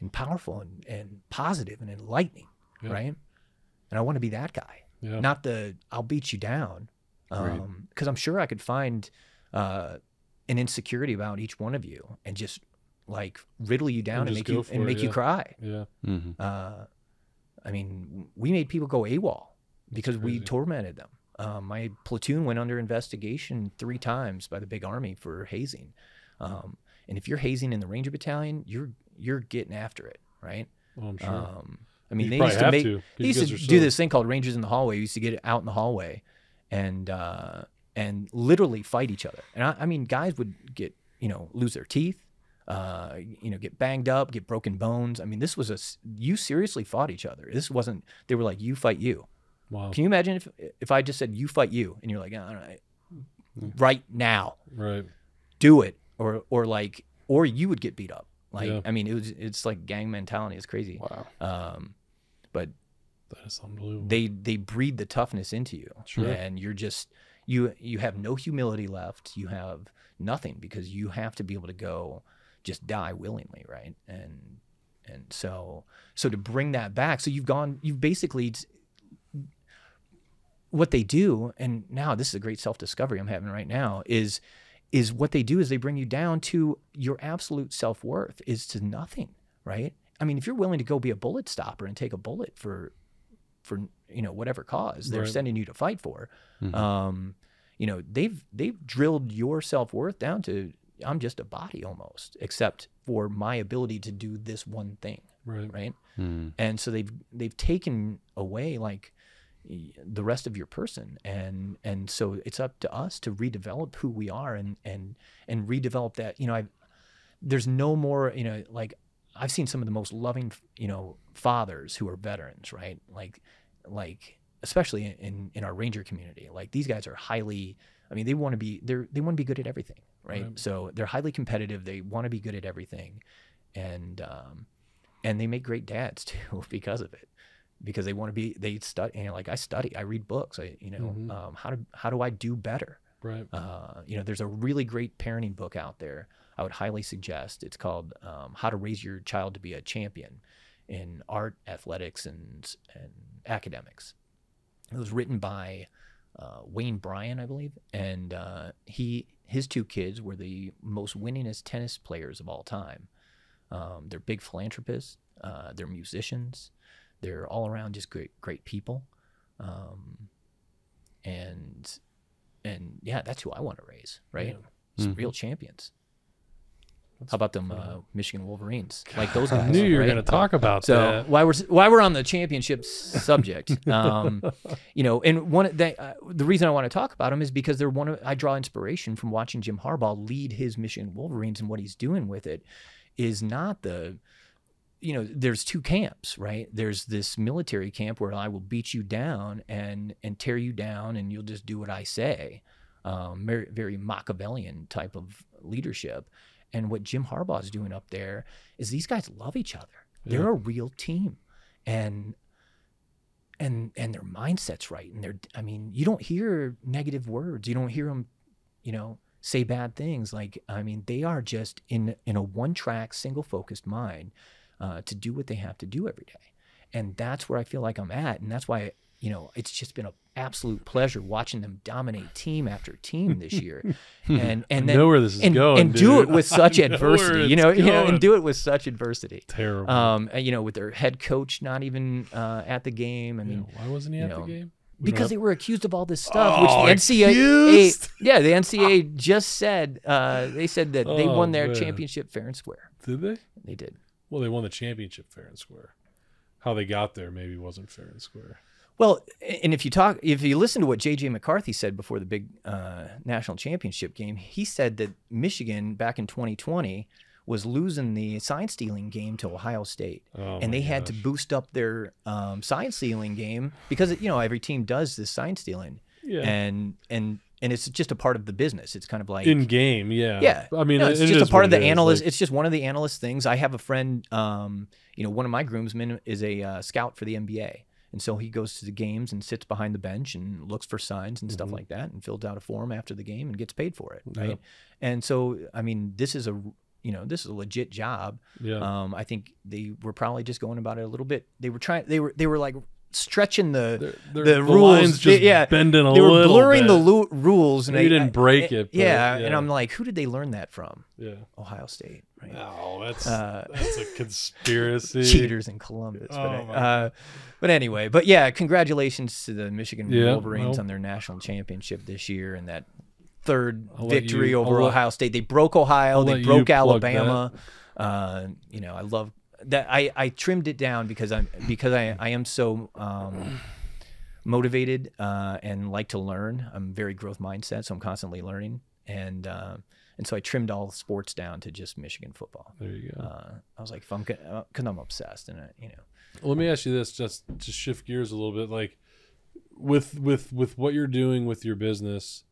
and powerful and, and positive and enlightening, yeah. right? And I want to be that guy, yeah. not the I'll beat you down, because um, I'm sure I could find uh, an insecurity about each one of you and just like riddle you down and, and make you and make it, you cry. Yeah. Mm-hmm. Uh, I mean, we made people go AWOL because we tormented them. Um, my platoon went under investigation three times by the big army for hazing. Um, and if you're hazing in the Ranger Battalion, you're you're getting after it, right? Oh, I'm sure. Um, I mean, you they used to make to, they used to so... do this thing called Rangers in the Hallway. You used to get out in the hallway and uh, and literally fight each other. And I, I, mean, guys would get you know lose their teeth, uh, you know, get banged up, get broken bones. I mean, this was a you seriously fought each other. This wasn't they were like you fight you. Wow. Can you imagine if if I just said you fight you and you're like, all right, right now, right, do it, or or like, or you would get beat up. Like, yeah. I mean, it was it's like gang mentality. It's crazy. Wow. Um, but that is unbelievable. They they breed the toughness into you, sure. and you're just you you have no humility left. You have nothing because you have to be able to go just die willingly, right? And and so so to bring that back, so you've gone, you've basically what they do, and now this is a great self discovery I'm having right now is is what they do is they bring you down to your absolute self-worth is to nothing right i mean if you're willing to go be a bullet stopper and take a bullet for for you know whatever cause they're right. sending you to fight for mm-hmm. um you know they've they've drilled your self-worth down to i'm just a body almost except for my ability to do this one thing right right mm. and so they've they've taken away like the rest of your person and and so it's up to us to redevelop who we are and and and redevelop that you know i there's no more you know like I've seen some of the most loving, you know, fathers who are veterans, right? Like, like especially in in our ranger community. Like these guys are highly. I mean, they want to be they're they want to be good at everything, right? right? So they're highly competitive. They want to be good at everything, and um, and they make great dads too because of it because they want to be they study and you know, like I study I read books I you know mm-hmm. um, how do how do I do better? Right. Uh, you know there's a really great parenting book out there. I would highly suggest it's called um, How to Raise Your Child to Be a Champion in Art Athletics and and Academics. It was written by uh, Wayne Bryan I believe and uh, he his two kids were the most winningest tennis players of all time. Um, they're big philanthropists uh, they're musicians they're all around just great, great people, um, and and yeah, that's who I want to raise. Right, yeah. mm-hmm. real champions. That's How about them uh, Michigan Wolverines? Like those guys. I knew you were right? going to talk about so that. why we're why we're on the championship subject, um, you know, and one they, uh, the reason I want to talk about them is because they're one of I draw inspiration from watching Jim Harbaugh lead his Michigan Wolverines and what he's doing with it is not the you know there's two camps right? There's this military camp where i will beat you down and and tear you down and you'll just do what i say. Um, very, very machiavellian type of leadership. And what jim harbaugh is doing up there is these guys love each other. They're yeah. a real team. And and and their mindset's right. And they're i mean you don't hear negative words. You don't hear them you know say bad things. Like i mean they are just in in a one track single focused mind uh, to do what they have to do every day. And that's where I feel like I'm at. And that's why, you know, it's just been an absolute pleasure watching them dominate team after team this year. And and then know where this is and, going, and do it with such adversity, you know, you know, and do it with such adversity. Terrible. Um, you know, with their head coach not even uh, at the game. I mean, yeah, why wasn't he at know, the game? We because they were accused of all this stuff, oh, which the NCAA, yeah, the NCAA just said uh, they said that they oh, won their man. championship fair and square. Did they? They did. Well, they won the championship fair and square. How they got there maybe wasn't fair and square. Well, and if you talk, if you listen to what J.J. McCarthy said before the big uh, national championship game, he said that Michigan back in 2020 was losing the sign stealing game to Ohio State, oh and they gosh. had to boost up their um, sign stealing game because you know every team does this sign stealing, yeah. and and and it's just a part of the business. It's kind of like in game, yeah. Yeah, I mean, no, it's it just a part of the analyst. Like... It's just one of the analyst things. I have a friend, um, you know, one of my groomsmen is a uh, scout for the NBA, and so he goes to the games and sits behind the bench and looks for signs and mm-hmm. stuff like that, and fills out a form after the game and gets paid for it, right? And so, I mean, this is a you know this is a legit job. Yeah. Um, I think they were probably just going about it a little bit. They were trying. They were they were like stretching the they're, they're, the, the rules. They, yeah, bending a they were little blurring bit. the lo- rules, and they didn't break I, it. Yeah, yeah, and I'm like, who did they learn that from? Yeah, Ohio State. Right? Oh, that's uh, that's a conspiracy. cheaters in Columbus. Oh, but, uh, but anyway, but yeah, congratulations to the Michigan yeah, Wolverines well, on their national championship this year and that third I'll victory you, over I'll Ohio let, State. They broke Ohio. I'll they broke Alabama. Uh, you know, I love that. I, I trimmed it down because I'm because I, I am so um, motivated uh, and like to learn. I'm very growth mindset, so I'm constantly learning. And uh, and so I trimmed all sports down to just Michigan football. There you go. Uh, I was like, if I'm because uh, I'm obsessed, and I, you know. Well, let me ask you this, just to shift gears a little bit, like with with with what you're doing with your business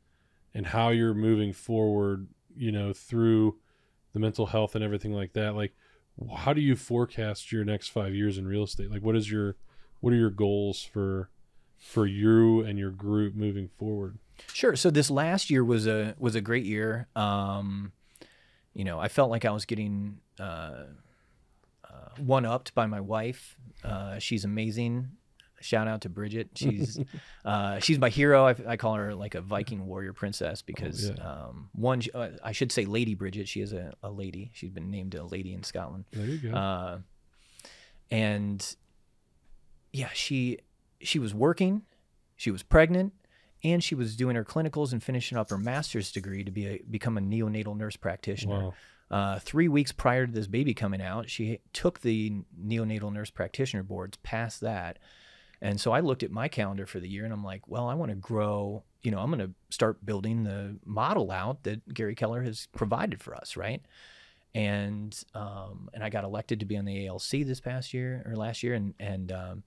and how you're moving forward, you know, through the mental health and everything like that. Like, how do you forecast your next five years in real estate? Like, what is your what are your goals for for you and your group moving forward? Sure. So this last year was a was a great year. Um, you know, I felt like I was getting uh, uh, one upped by my wife. Uh, she's amazing. Shout out to Bridget. She's uh, she's my hero. I, I, call her like a Viking warrior princess because oh, yeah. um, one, uh, I should say Lady Bridget. She is a, a, lady. She's been named a lady in Scotland. There you go. Uh, and yeah, she she was working, she was pregnant, and she was doing her clinicals and finishing up her master's degree to be a, become a neonatal nurse practitioner. Wow. Uh, three weeks prior to this baby coming out, she took the neonatal nurse practitioner boards, passed that. And so I looked at my calendar for the year and I'm like, well, I want to grow, you know, I'm going to start building the model out that Gary Keller has provided for us, right? and um, and I got elected to be on the ALC this past year or last year, and and um,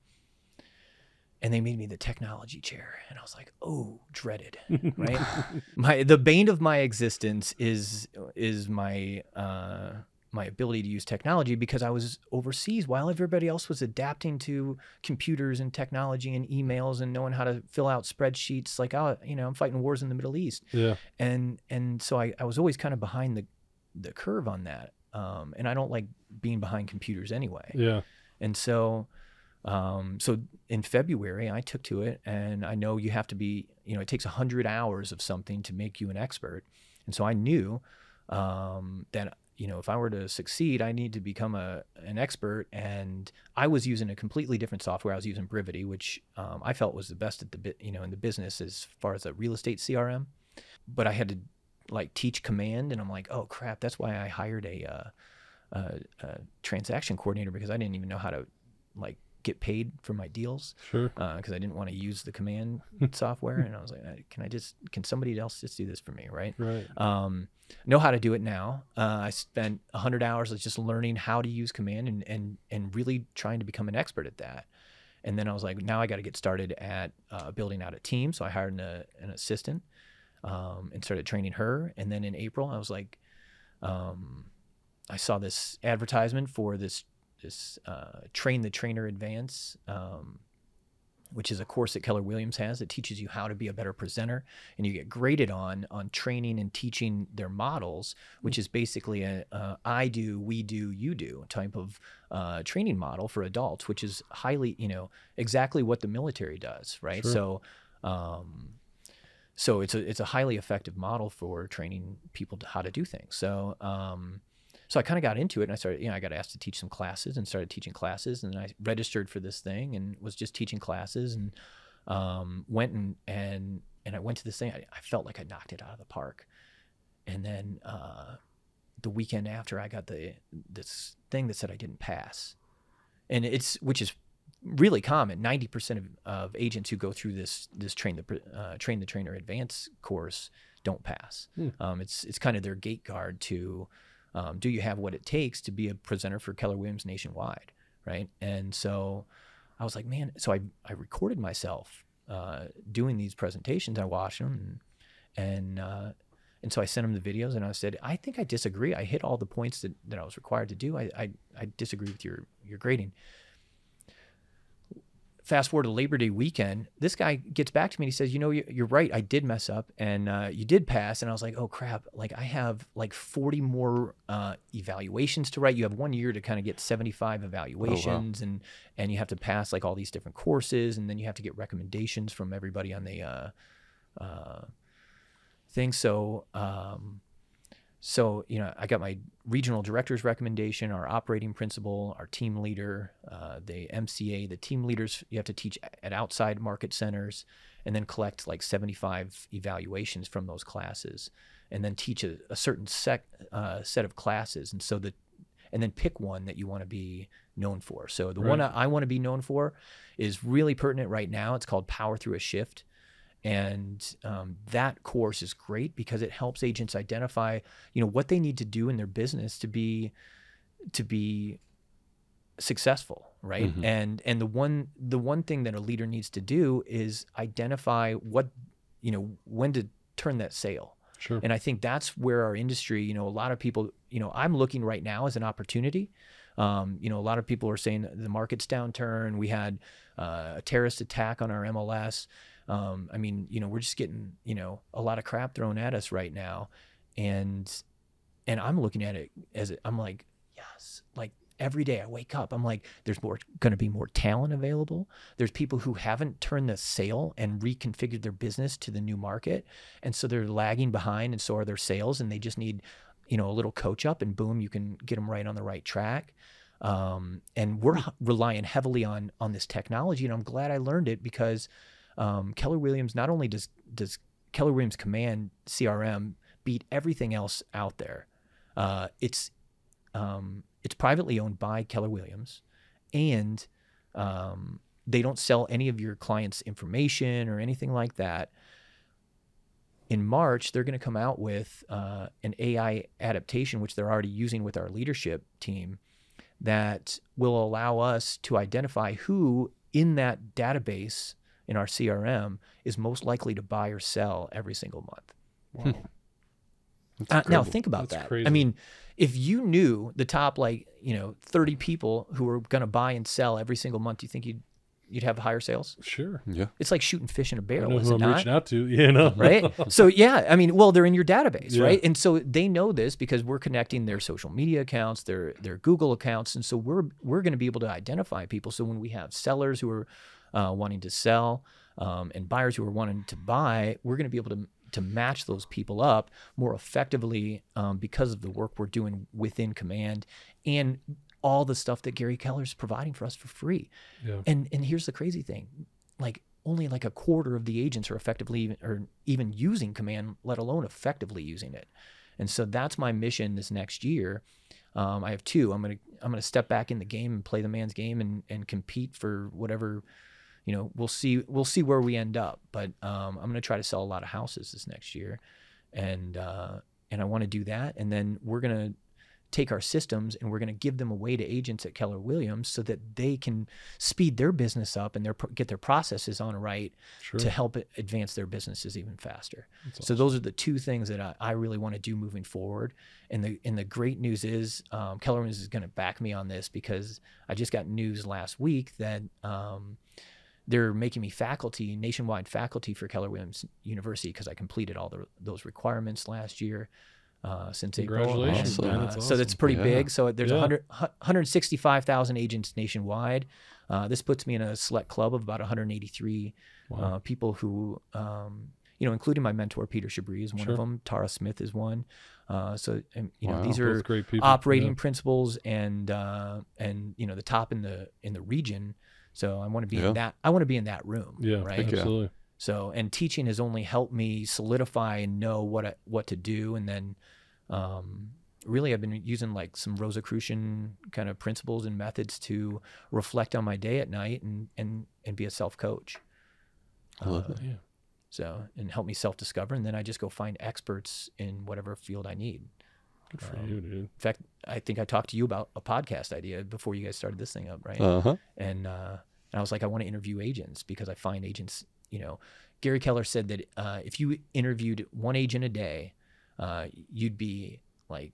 and they made me the technology chair, and I was like, oh, dreaded, right? my the bane of my existence is is my uh, my ability to use technology because I was overseas while everybody else was adapting to computers and technology and emails and knowing how to fill out spreadsheets. Like, oh, you know, I'm fighting wars in the Middle East. Yeah. And and so I, I was always kind of behind the the curve on that. Um, and I don't like being behind computers anyway. Yeah. And so um, so in February I took to it and I know you have to be, you know, it takes hundred hours of something to make you an expert. And so I knew um, that you know, if I were to succeed, I need to become a an expert. And I was using a completely different software. I was using Brivity, which um, I felt was the best at the bit, you know, in the business as far as a real estate CRM. But I had to like teach command, and I'm like, oh crap, that's why I hired a, uh, a, a transaction coordinator because I didn't even know how to like get paid for my deals. Sure. Because uh, I didn't want to use the command software, and I was like, can I just can somebody else just do this for me, right? Right. Um, know how to do it now. Uh, I spent hundred hours just learning how to use command and and and really trying to become an expert at that. And then I was like, now I got to get started at uh, building out a team. So I hired an, uh, an assistant um, and started training her. And then in April, I was like, um, I saw this advertisement for this this uh, train the trainer advance um, which is a course that keller williams has that teaches you how to be a better presenter. And you get graded on on training and teaching their models which is basically a, a I do we do you do type of uh, training model for adults which is highly you know exactly what the military does right? Sure. so um, so it's a it's a highly effective model for training people to how to do things. So um, so I kind of got into it and I started, you know, I got asked to teach some classes and started teaching classes and I registered for this thing and was just teaching classes and um, went and, and, and I went to this thing. I, I, felt like I knocked it out of the park. And then uh, the weekend after I got the, this thing that said I didn't pass and it's, which is really common. 90% of, of agents who go through this, this train the, uh, train the trainer advance course don't pass. Hmm. Um, it's, it's kind of their gate guard to, um, do you have what it takes to be a presenter for Keller Williams nationwide, right? And so I was like, man, so I, I recorded myself uh, doing these presentations. I watched them and, and, uh, and so I sent him the videos and I said, I think I disagree. I hit all the points that, that I was required to do. I, I, I disagree with your, your grading fast forward to Labor Day weekend, this guy gets back to me and he says, "You know, you're right. I did mess up, and uh, you did pass." And I was like, "Oh crap! Like I have like 40 more uh, evaluations to write. You have one year to kind of get 75 evaluations, oh, wow. and and you have to pass like all these different courses, and then you have to get recommendations from everybody on the uh, uh thing." So. Um, so you know i got my regional director's recommendation our operating principal our team leader uh, the mca the team leaders you have to teach at outside market centers and then collect like 75 evaluations from those classes and then teach a, a certain sec, uh, set of classes. And so the and then pick one that you want to be known for. So the right. one I, I want to be known for is really pertinent right now. It's called power through a shift and um, that course is great because it helps agents identify you know what they need to do in their business to be to be successful right mm-hmm. and and the one the one thing that a leader needs to do is identify what you know when to turn that sale Sure. And I think that's where our industry, you know, a lot of people, you know, I'm looking right now as an opportunity. Um, you know, a lot of people are saying the market's downturn. We had uh, a terrorist attack on our MLS. Um, I mean, you know, we're just getting, you know, a lot of crap thrown at us right now. And, and I'm looking at it as I'm like, yes, like every day I wake up, I'm like, there's more going to be more talent available. There's people who haven't turned the sale and reconfigured their business to the new market. And so they're lagging behind and so are their sales and they just need, you know, a little coach up and boom, you can get them right on the right track. Um, and we're relying heavily on, on this technology. And I'm glad I learned it because, um, Keller Williams not only does does Keller Williams Command CRM beat everything else out there, uh, it's um, it's privately owned by Keller Williams, and um, they don't sell any of your clients' information or anything like that. in March, they're going to come out with uh, an AI adaptation, which they're already using with our leadership team, that will allow us to identify who in that database in our CRM is most likely to buy or sell every single month. Wow. Uh, now think about That's that. Crazy. I mean, if you knew the top like you know 30 people who were going to buy and sell every single month, do you think you'd you'd have higher sales? Sure. Yeah. It's like shooting fish in a barrel. I know who I'm not? reaching out to. You know. right. So yeah, I mean, well, they're in your database, yeah. right? And so they know this because we're connecting their social media accounts, their their Google accounts, and so we're we're going to be able to identify people. So when we have sellers who are uh, wanting to sell um, and buyers who are wanting to buy, we're going to be able to to match those people up more effectively um, because of the work we're doing within command and all the stuff that Gary Keller is providing for us for free. Yeah. And and here's the crazy thing, like only like a quarter of the agents are effectively even, or even using command, let alone effectively using it. And so that's my mission this next year. Um, I have two. I'm gonna I'm gonna step back in the game and play the man's game and and compete for whatever you know, we'll see we'll see where we end up. But um, I'm going to try to sell a lot of houses this next year, and uh, and I want to do that. And then we're going to take our systems and we're going to give them away to agents at Keller Williams so that they can speed their business up and their get their processes on right sure. to help advance their businesses even faster. That's so awesome. those are the two things that I, I really want to do moving forward. And the and the great news is um, Keller Williams is going to back me on this because I just got news last week that. Um, they're making me faculty, nationwide faculty for Keller Williams University because I completed all the, those requirements last year. Uh, since Congratulations, April. Uh, awesome. So that's pretty yeah. big. So there's yeah. 100, 165,000 agents nationwide. Uh, this puts me in a select club of about 183 wow. Uh, people who, um, you know, including my mentor Peter Shabri is one sure. of them. Tara Smith is one. Uh, so and, you wow. know these are operating yeah. principles and uh, and you know the top in the in the region so I want to be yeah. in that. I want to be in that room. Yeah, right. Absolutely. So and teaching has only helped me solidify and know what I, what to do, and then um, really I've been using like some Rosicrucian kind of principles and methods to reflect on my day at night and and and be a self coach. I love uh, that. Yeah. So and help me self discover, and then I just go find experts in whatever field I need. Good for um, you, dude. In fact, I think I talked to you about a podcast idea before you guys started this thing up, right? Uh-huh. And uh, and I was like, I want to interview agents because I find agents, you know, Gary Keller said that uh, if you interviewed one agent a day, uh, you'd be like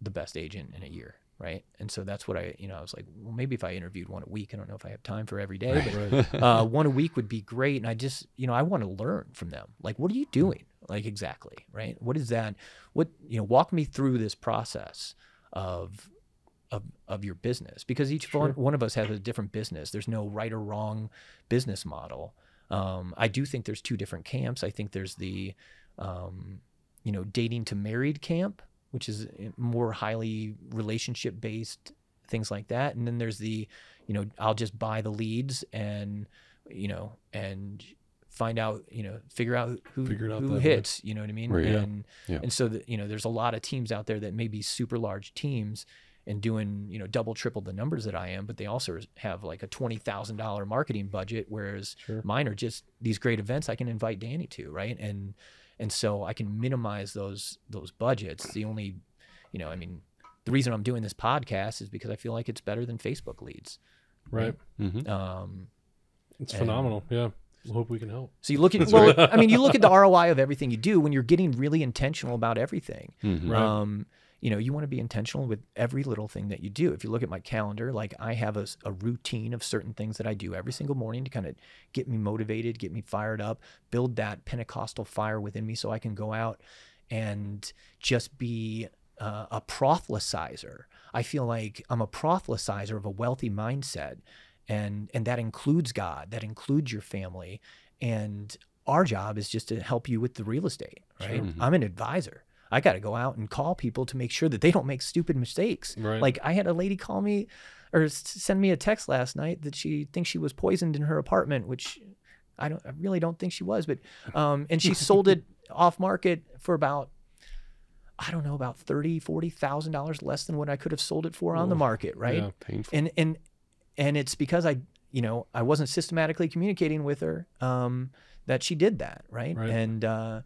the best agent in a year right? And so that's what I, you know, I was like, well, maybe if I interviewed one a week, I don't know if I have time for every day, but uh, one a week would be great. And I just, you know, I want to learn from them. Like, what are you doing? Like, exactly, right? What is that? What, you know, walk me through this process of of, of your business because each sure. one, one of us has a different business. There's no right or wrong business model. Um, I do think there's two different camps. I think there's the, um, you know, dating to married camp, which is eh, more highly relationship based things like that and then there's the you know i'll just buy the leads and you know and find out you know figure out who who hits way. you know what i mean right, and yeah. and so that you know there's a lot of teams out there that may be super large teams and doing you know double triple the numbers that i am but they also have like a $20000 marketing budget whereas sure. mine are just these great events i can invite danny to right and and so I can minimize those those budgets. The only, you know, I mean, the reason I'm doing this podcast is because I feel like it's better than Facebook leads. Right. right? Mm-hmm. Um, it's phenomenal. Yeah. We'll hope we can help. So you look at well, I mean, you look at the ROI of everything you do when you're getting really intentional about everything. Mm-hmm. Right. You know, you want to be intentional with every little thing that you do. If you look at my calendar, like I have a, a routine of certain things that I do every single morning to kind of get me motivated, get me fired up, build that Pentecostal fire within me so I can go out and just be uh, a proselytizer. I feel like I'm a proselytizer of a wealthy mindset. And, and that includes God, that includes your family. And our job is just to help you with the real estate, right? Sure. Mm-hmm. I'm an advisor. I got to go out and call people to make sure that they don't make stupid mistakes. Right. Like I had a lady call me or send me a text last night that she thinks she was poisoned in her apartment, which I don't, I really don't think she was, but, um, and she sold it off market for about, I don't know, about thirty, forty thousand dollars less than what I could have sold it for on the market, right? Yeah, painful. And and and it's because I, you know, I wasn't systematically communicating with her um, that she did that, right? right. And uh,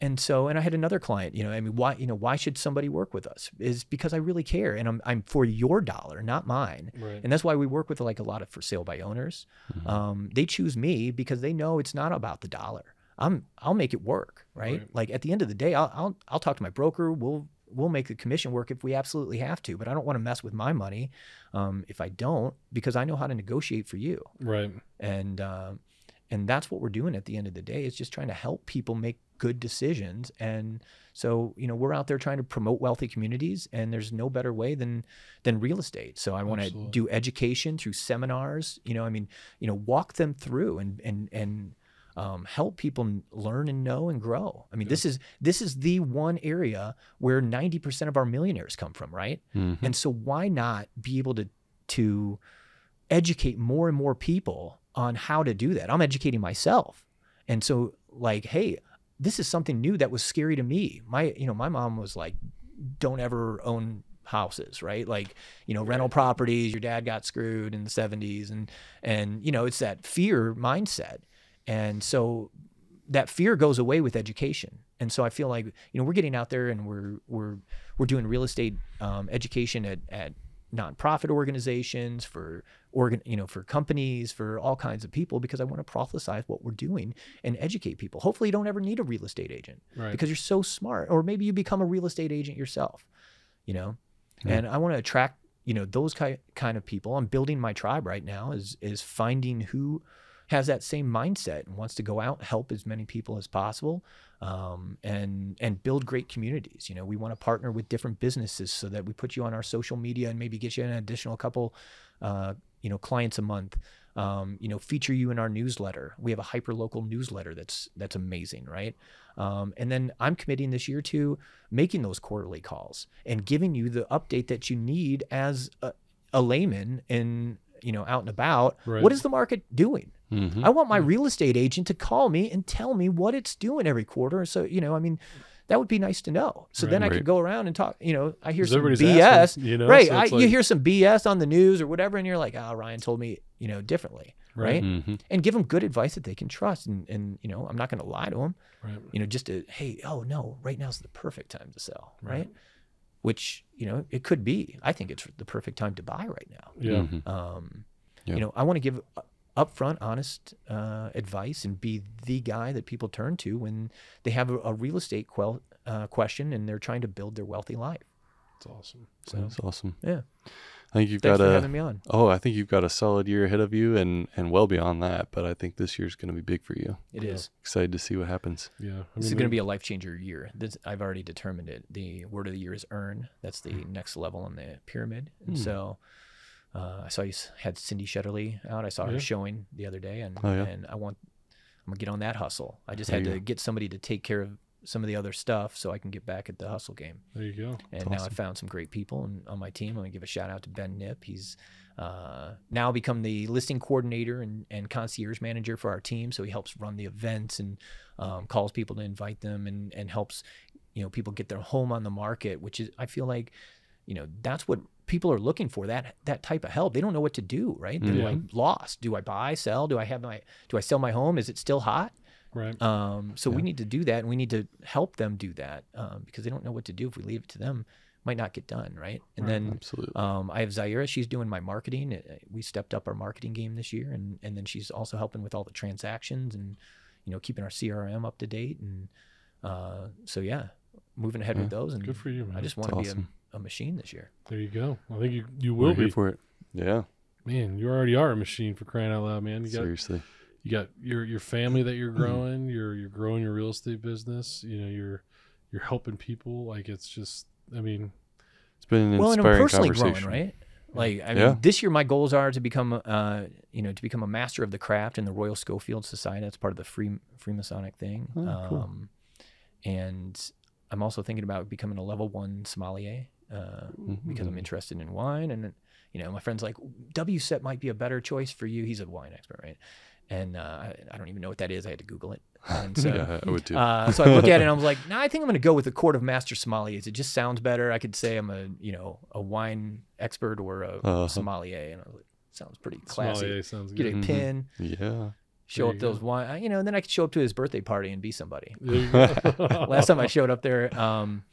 and so and i had another client you know i mean why you know why should somebody work with us is because i really care and i'm, I'm for your dollar not mine Right. and that's why we work with like a lot of for sale by owners Mhm. um, they choose me because they know it's not about the dollar i'm i'll make it work right, Right. like at the end of the day I'll, I'll i'll talk to my broker we'll we'll make the commission work if we absolutely have to but i don't want to mess with my money um, if i don't because i know how to negotiate for you Right. and um, and that's what we're doing at the end of the day is just trying to help people make good decisions and so you know we're out there trying to promote wealthy communities and there's no better way than than real estate so i want to do education through seminars you know i mean you know walk them through and and and um, help people learn and know and grow i mean Yeah. this is this is the one area where 90% of our millionaires come from right Mhm. and so why not be able to to educate more and more people on how to do that? I'm educating myself. And so like, hey, this is something new that was scary to me. My you know, my mom was like don't ever own houses, right? Like, you know, rental properties, your dad got screwed in the 70s and and you know, it's that fear mindset. And so that fear goes away with education. And so I feel like, you know, we're getting out there and we're we're we're doing real estate um, education at, at nonprofit organizations for organ you know for companies for all kinds of people because i want to prophesize what we're doing and educate people hopefully you don't ever need a real estate agent Right. because you're so smart or maybe you become a real estate agent yourself you know Yeah. and i want to attract you know those ki- kind of people i'm building my tribe right now is is finding who has that same mindset and wants to go out help as many people as possible um, and and build great communities you know we want to partner with different businesses so that we put you on our social media and maybe get you an additional couple uh, you know clients a month um, you know feature you in our newsletter we have a hyper local newsletter that's that's amazing right um, and then i'm committing this year to making those quarterly calls and giving you the update that you need as a, a layman in you know out and about Right. what is the market doing Mhm. I want my real estate agent to call me and tell me what it's doing every quarter. So, you know, I mean, that would be nice to know. So then I Right. could go around and talk, you know, I hear some BS. asking, you know, right. so I, it's you hear some BS on the news or whatever, and you're like, oh, Ryan told me, you know, differently. Right. Mhm. And give them good advice that they can trust. And, and you know, I'm not going to lie to them, Right. you know, just to, hey, oh, no, right now's the perfect time to sell. Right. Right. Which, you know, it could be. I think it's the perfect time to buy right now Yeah. Mhm. um, Yeah. you know i want to give u- upfront honest uh, advice and be the guy that people turn to when they have a, a real estate quel- uh, question and they're trying to build their wealthy life It's awesome. so That's awesome. yeah I think you've thanks got for a. having me on Oh, I think you've got a solid year ahead of you, and and well beyond that. But I think this year's going to be big for you. It is. Yeah. Excited to see what happens. Yeah. I this is going to be a life changer year this, i've already determined it the word of the year is earn that's the next level on the pyramid and Hmm. so uh, i saw you had cindy shetterly out i saw her showing the other day and Oh, yeah. and i want i'm gonna get on that hustle i just There had to go. get somebody to take care of some of the other stuff so i can get back at the hustle game There you go. and That's now awesome. I found some great people and on my team. I'm gonna give a shout out to Ben Nip. He's uh, now become the listing coordinator and, and concierge manager for our team. So he helps run the events and um, calls people to invite them and and helps you know people get their home on the market, which is I feel like you know that's what people are looking for that that type of help. They don't know what to do, right? They're Yeah. like lost. Do I buy, sell? Do I have my do I sell my home? Is it still hot? Right. Um, so we need to do that, and we need to help them do that um, because they don't know what to do. If we leave it to them, might not get done, right? And Right. then Absolutely. um, I have Zaira. She's doing my marketing. Uh, We stepped up our marketing game this year, and and then she's also helping with all the transactions and you know keeping our CRM up to date. And uh, so yeah, moving ahead with those. And Good for you, man. I just That's want to awesome. be a, a machine this year. There you go. I think you you We're will here be. for it. Yeah. Man, you already are a machine for crying out loud, man. You got Seriously. you got your your family that you're Mm-hmm. growing. You're you're growing your real estate business. You know, you're you're helping people. Like it's just. I mean, It's been an well, and I'm personally growing, right? Like I mean, Yeah. this year my goals are to become, uh, you know, to become a master of the craft in the Royal Schofield Society. That's part of the free Freemasonic thing. Oh, cool. um, and I'm also thinking about becoming a level one sommelier uh, because I'm interested in wine. And you know, my friend's like, WSET might be a better choice for you. He's a wine expert, right? And uh, I, I don't even know what that is. I had to Google it. And so yeah, I would too. uh, so I look at it and I was like, nah, I think I'm going to go with the Court of Master Sommeliers. It just sounds better. I could say I'm a, you know, a wine expert or a Uh-huh. sommelier. And I was like, sounds pretty classy. sommelier sounds Get good. a pin. yeah. show up those wine, you know, and then I could show up to his birthday party and be somebody. Last time I showed up there, um,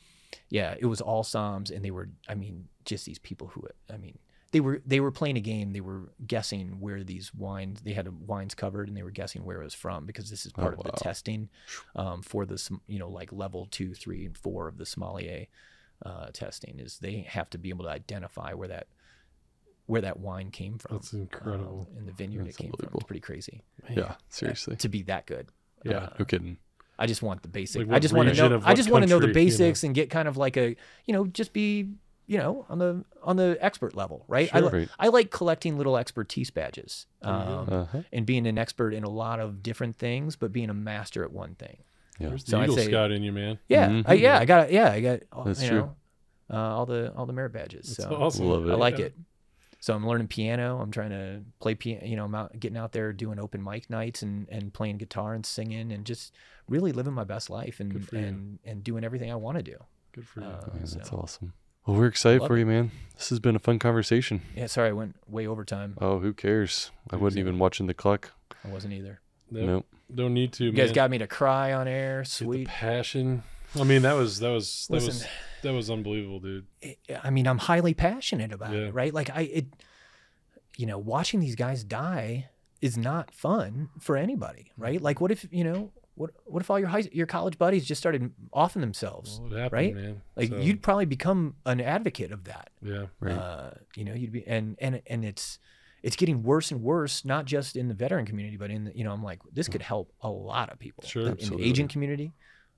yeah, it was all somms, and they were, I mean, just these people who, I mean, they were they were playing a game. They were guessing where these wines they had wines covered, and they were guessing where it was from because this is oh, part oh, of wow. the testing um, for the you know like level two, three, and four of the sommelier uh, testing. Is they have to be able to identify where that where that wine came from. That's incredible. Um, in the vineyard That's it came from. It's pretty crazy. Man. Yeah, seriously. To be that good. Yeah, uh, no kidding. I just want the basic. Like I just want to know. I just want to know the basics you know? and get kind of like a you know just be you know on the on the expert level, right? Sure. I, right. I like collecting little expertise badges um, uh-huh. and being an expert in a lot of different things, but being a master at one thing. Yeah. There's so the Eagle say, Scout in you, man. Yeah, mm-hmm. I, yeah, I got Yeah, I got. That's you true. Uh, all the all the merit badges. That's so awesome. Love it. I like yeah. it. So I'm learning piano. I'm trying to play piano. You know, I'm out, getting out there doing open mic nights and and playing guitar and singing and just really living my best life and and and doing everything I want to do. Good for you. Uh, yeah, that's awesome. Well, we're excited Love for it. you, man. This has been a fun conversation. Yeah, sorry I went way over time. Oh, who cares? I wasn't even watching the clock. I wasn't either. Nope. nope. Don't need to. You man. guys got me to cry on air. Sweet passion. I mean, that was that was that Listen, was that was unbelievable, dude. I mean, I'm highly passionate about yeah. it, right? Like I, it, you know, watching these guys die is not fun for anybody, right? Like, what if you know, what what if all your high, your college buddies just started offing themselves, well, happened, right? Man. Like so, you'd probably become an advocate of that. Yeah, right. Uh, you know, you'd be and and and it's it's getting worse and worse, not just in the veteran community, but in the, you know, I'm like, this could help a lot of people. Sure, in absolutely. the agent community,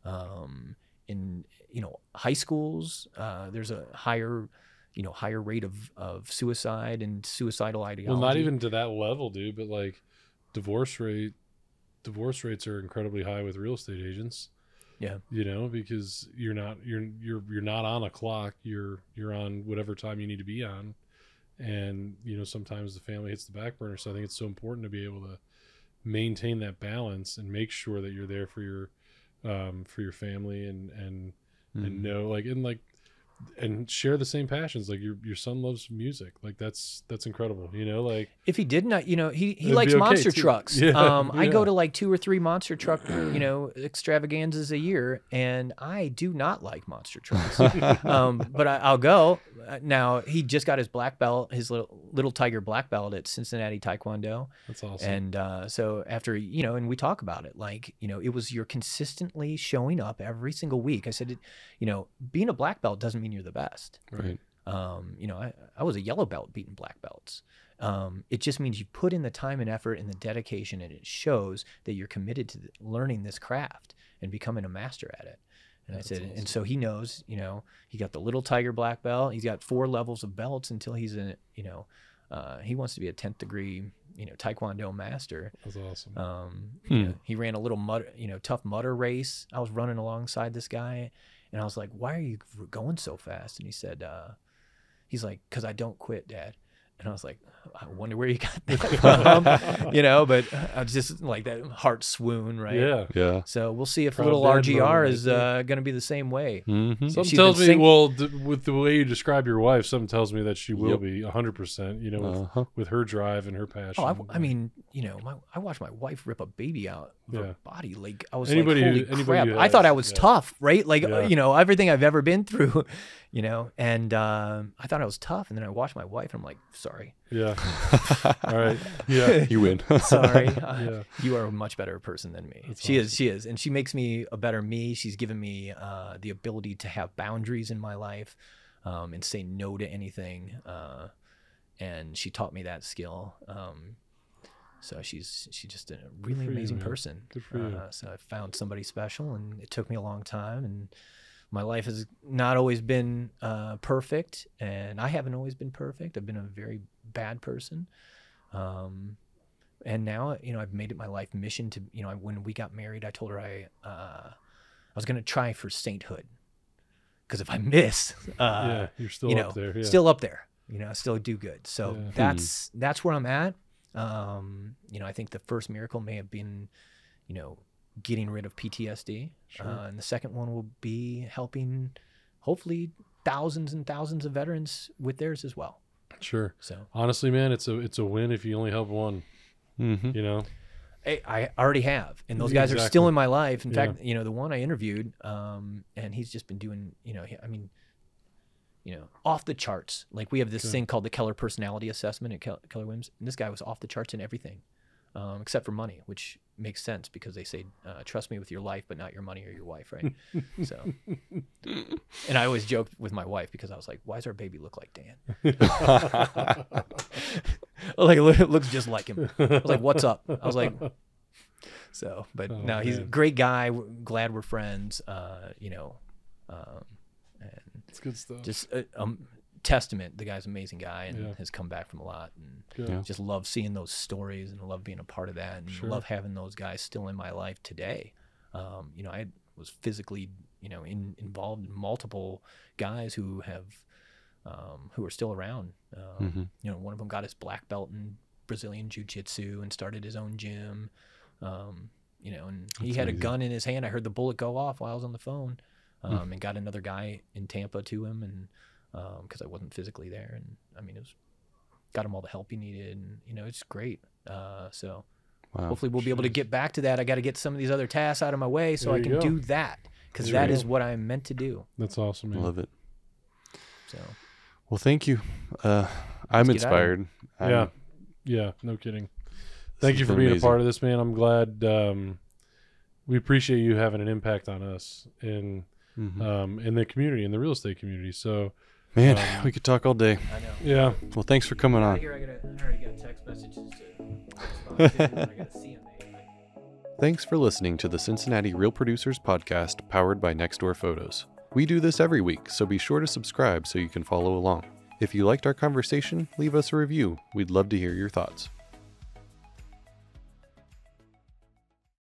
um, in you know, high schools. Uh, there's a higher you know higher rate of of suicide and suicidal ideology. Well, not even to that level, dude, but like divorce rate divorce rates are incredibly high with real estate agents. Yeah. You know, because you're not you're you're you're not on a clock. You're you're on whatever time you need to be on. And, you know, sometimes the family hits the back burner. So I think it's so important to be able to maintain that balance and make sure that you're there for your um for your family and and mm. and know like and like and share the same passions like your your son loves music. Like that's that's incredible you know like if he did not you know he he likes okay monster too. trucks. Yeah, um yeah. i go to like two or three monster truck you know extravaganzas a year and i do not like monster trucks. Um but I, i'll go. Now he just got his black belt his little little tiger black belt at cincinnati taekwondo. That's awesome. And uh so after you know and we talk about it like you know it was you're consistently showing up every single week. I said you know being a black belt doesn't mean you're the best. Right. Um, you know, I, I was a yellow belt beating black belts. Um, it just means you put in the time and effort and the dedication, and it shows that you're committed to learning this craft and becoming a master at it. And That's I said, awesome. and so he knows, you know, he got the little tiger black belt. He's got four levels of belts until he's in, you know, uh, he wants to be a 10th degree, you know, Taekwondo master. That's awesome. Um, hmm. you know, he ran a little mud, you know, tough Mudder race. I was running alongside this guy and I was like, why are you going so fast? And he said, uh, he's like, because I don't quit, Dad. And I was like, I wonder where you got that from, you know. But I was just like that heart swoon, right? Yeah, yeah. So we'll see if Proud little RGR is uh, going to be the same way. Mm-hmm. Something tells me, sing- well, th- with the way you describe your wife, something tells me that she will yep. be hundred percent. You know, with, uh-huh. with, her drive and her passion. Oh, I, I mean, you know, my, I watched my wife rip a baby out of yeah. her body. Like I was anybody like, holy who, crap! Has, I thought I was yeah. tough, right? Like yeah. you know, everything I've ever been through, you know, and um, I thought I was tough, and then I watched my wife, and I'm like, sorry. Yeah. All right. Yeah. You win. Sorry. Uh, yeah. You are a much better person than me. That's she awesome. is. She is. And she makes me a better me. She's given me uh, the ability to have boundaries in my life um, and say no to anything. Uh, and she taught me that skill. Um, so she's she's just a really amazing you, person. Good for you. Uh, so I found somebody special, and it took me a long time, and my life has not always been uh, perfect, and I haven't always been perfect. I've been a very bad person. Um, and now, you know, I've made it my life mission to, you know, when we got married, I told her I, uh, I was going to try for sainthood. Because if I miss, uh, yeah, you're still you know, up there. Yeah. Still up there. You know, I still do good. So yeah. that's hmm. that's where I'm at. Um, you know, I think the first miracle may have been, you know, getting rid of PTSD. Sure. Uh, and the second one will be helping, hopefully, thousands and thousands of veterans with theirs as well. Sure. So honestly, man, it's a it's a win if you only help one. Mm-hmm. You know. I, I already have, and those guys exactly. are still in my life. In yeah. fact, you know, the one I interviewed, um, and he's just been doing, you know, I mean, you know, off the charts. Like we have this thing called the Keller Personality Assessment at Keller Williams, and this guy was off the charts in everything, um, except for money, which makes sense because they say, uh, "Trust me with your life, but not your money or your wife," right? so, and I always joked with my wife because I was like, "Why does our baby look like Dan?" like it looks just like him. I was like, "What's up?" I was like, so, but oh, no, he's man. a great guy. Glad we're friends. Uh, you know, um, and it's good stuff. Just a, um, testament. The guy's an amazing guy and yeah. has come back from a lot. And yeah. just love seeing those stories and love being a part of that and sure. love having those guys still in my life today. Um, you know, I was physically, you know, in, involved in multiple guys who have, um, who are still around. Um, mm-hmm. You know, one of them got his black belt in Brazilian Jiu Jitsu and started his own gym. Um, you know, and he That's had amazing. a gun in his hand. I heard the bullet go off while I was on the phone, hmm. um, mm. and got another guy in Tampa to him, and because um, I wasn't physically there, and I mean, it was got him all the help he needed, and you know, it's great. Uh, so wow. hopefully, we'll be able to get back to that. I got to get some of these other tasks out of my way so there I can do that because that is what I'm meant to do. That's awesome. Man. Love it. So, well, thank you. Uh, I'm inspired. I'm, yeah, yeah, no kidding. Thank you for being amazing. a part of this, man. I'm glad. Um, we appreciate you having an impact on us in mm-hmm. um, in the community, in the real estate community. So, man, um, we could talk all day. I know. Yeah. Well, thanks for coming on. Thanks for listening to the Cincinnati Real Producers podcast powered by Nextdoor Photos. We do this every week, so be sure to subscribe so you can follow along. If you liked our conversation, leave us a review. We'd love to hear your thoughts.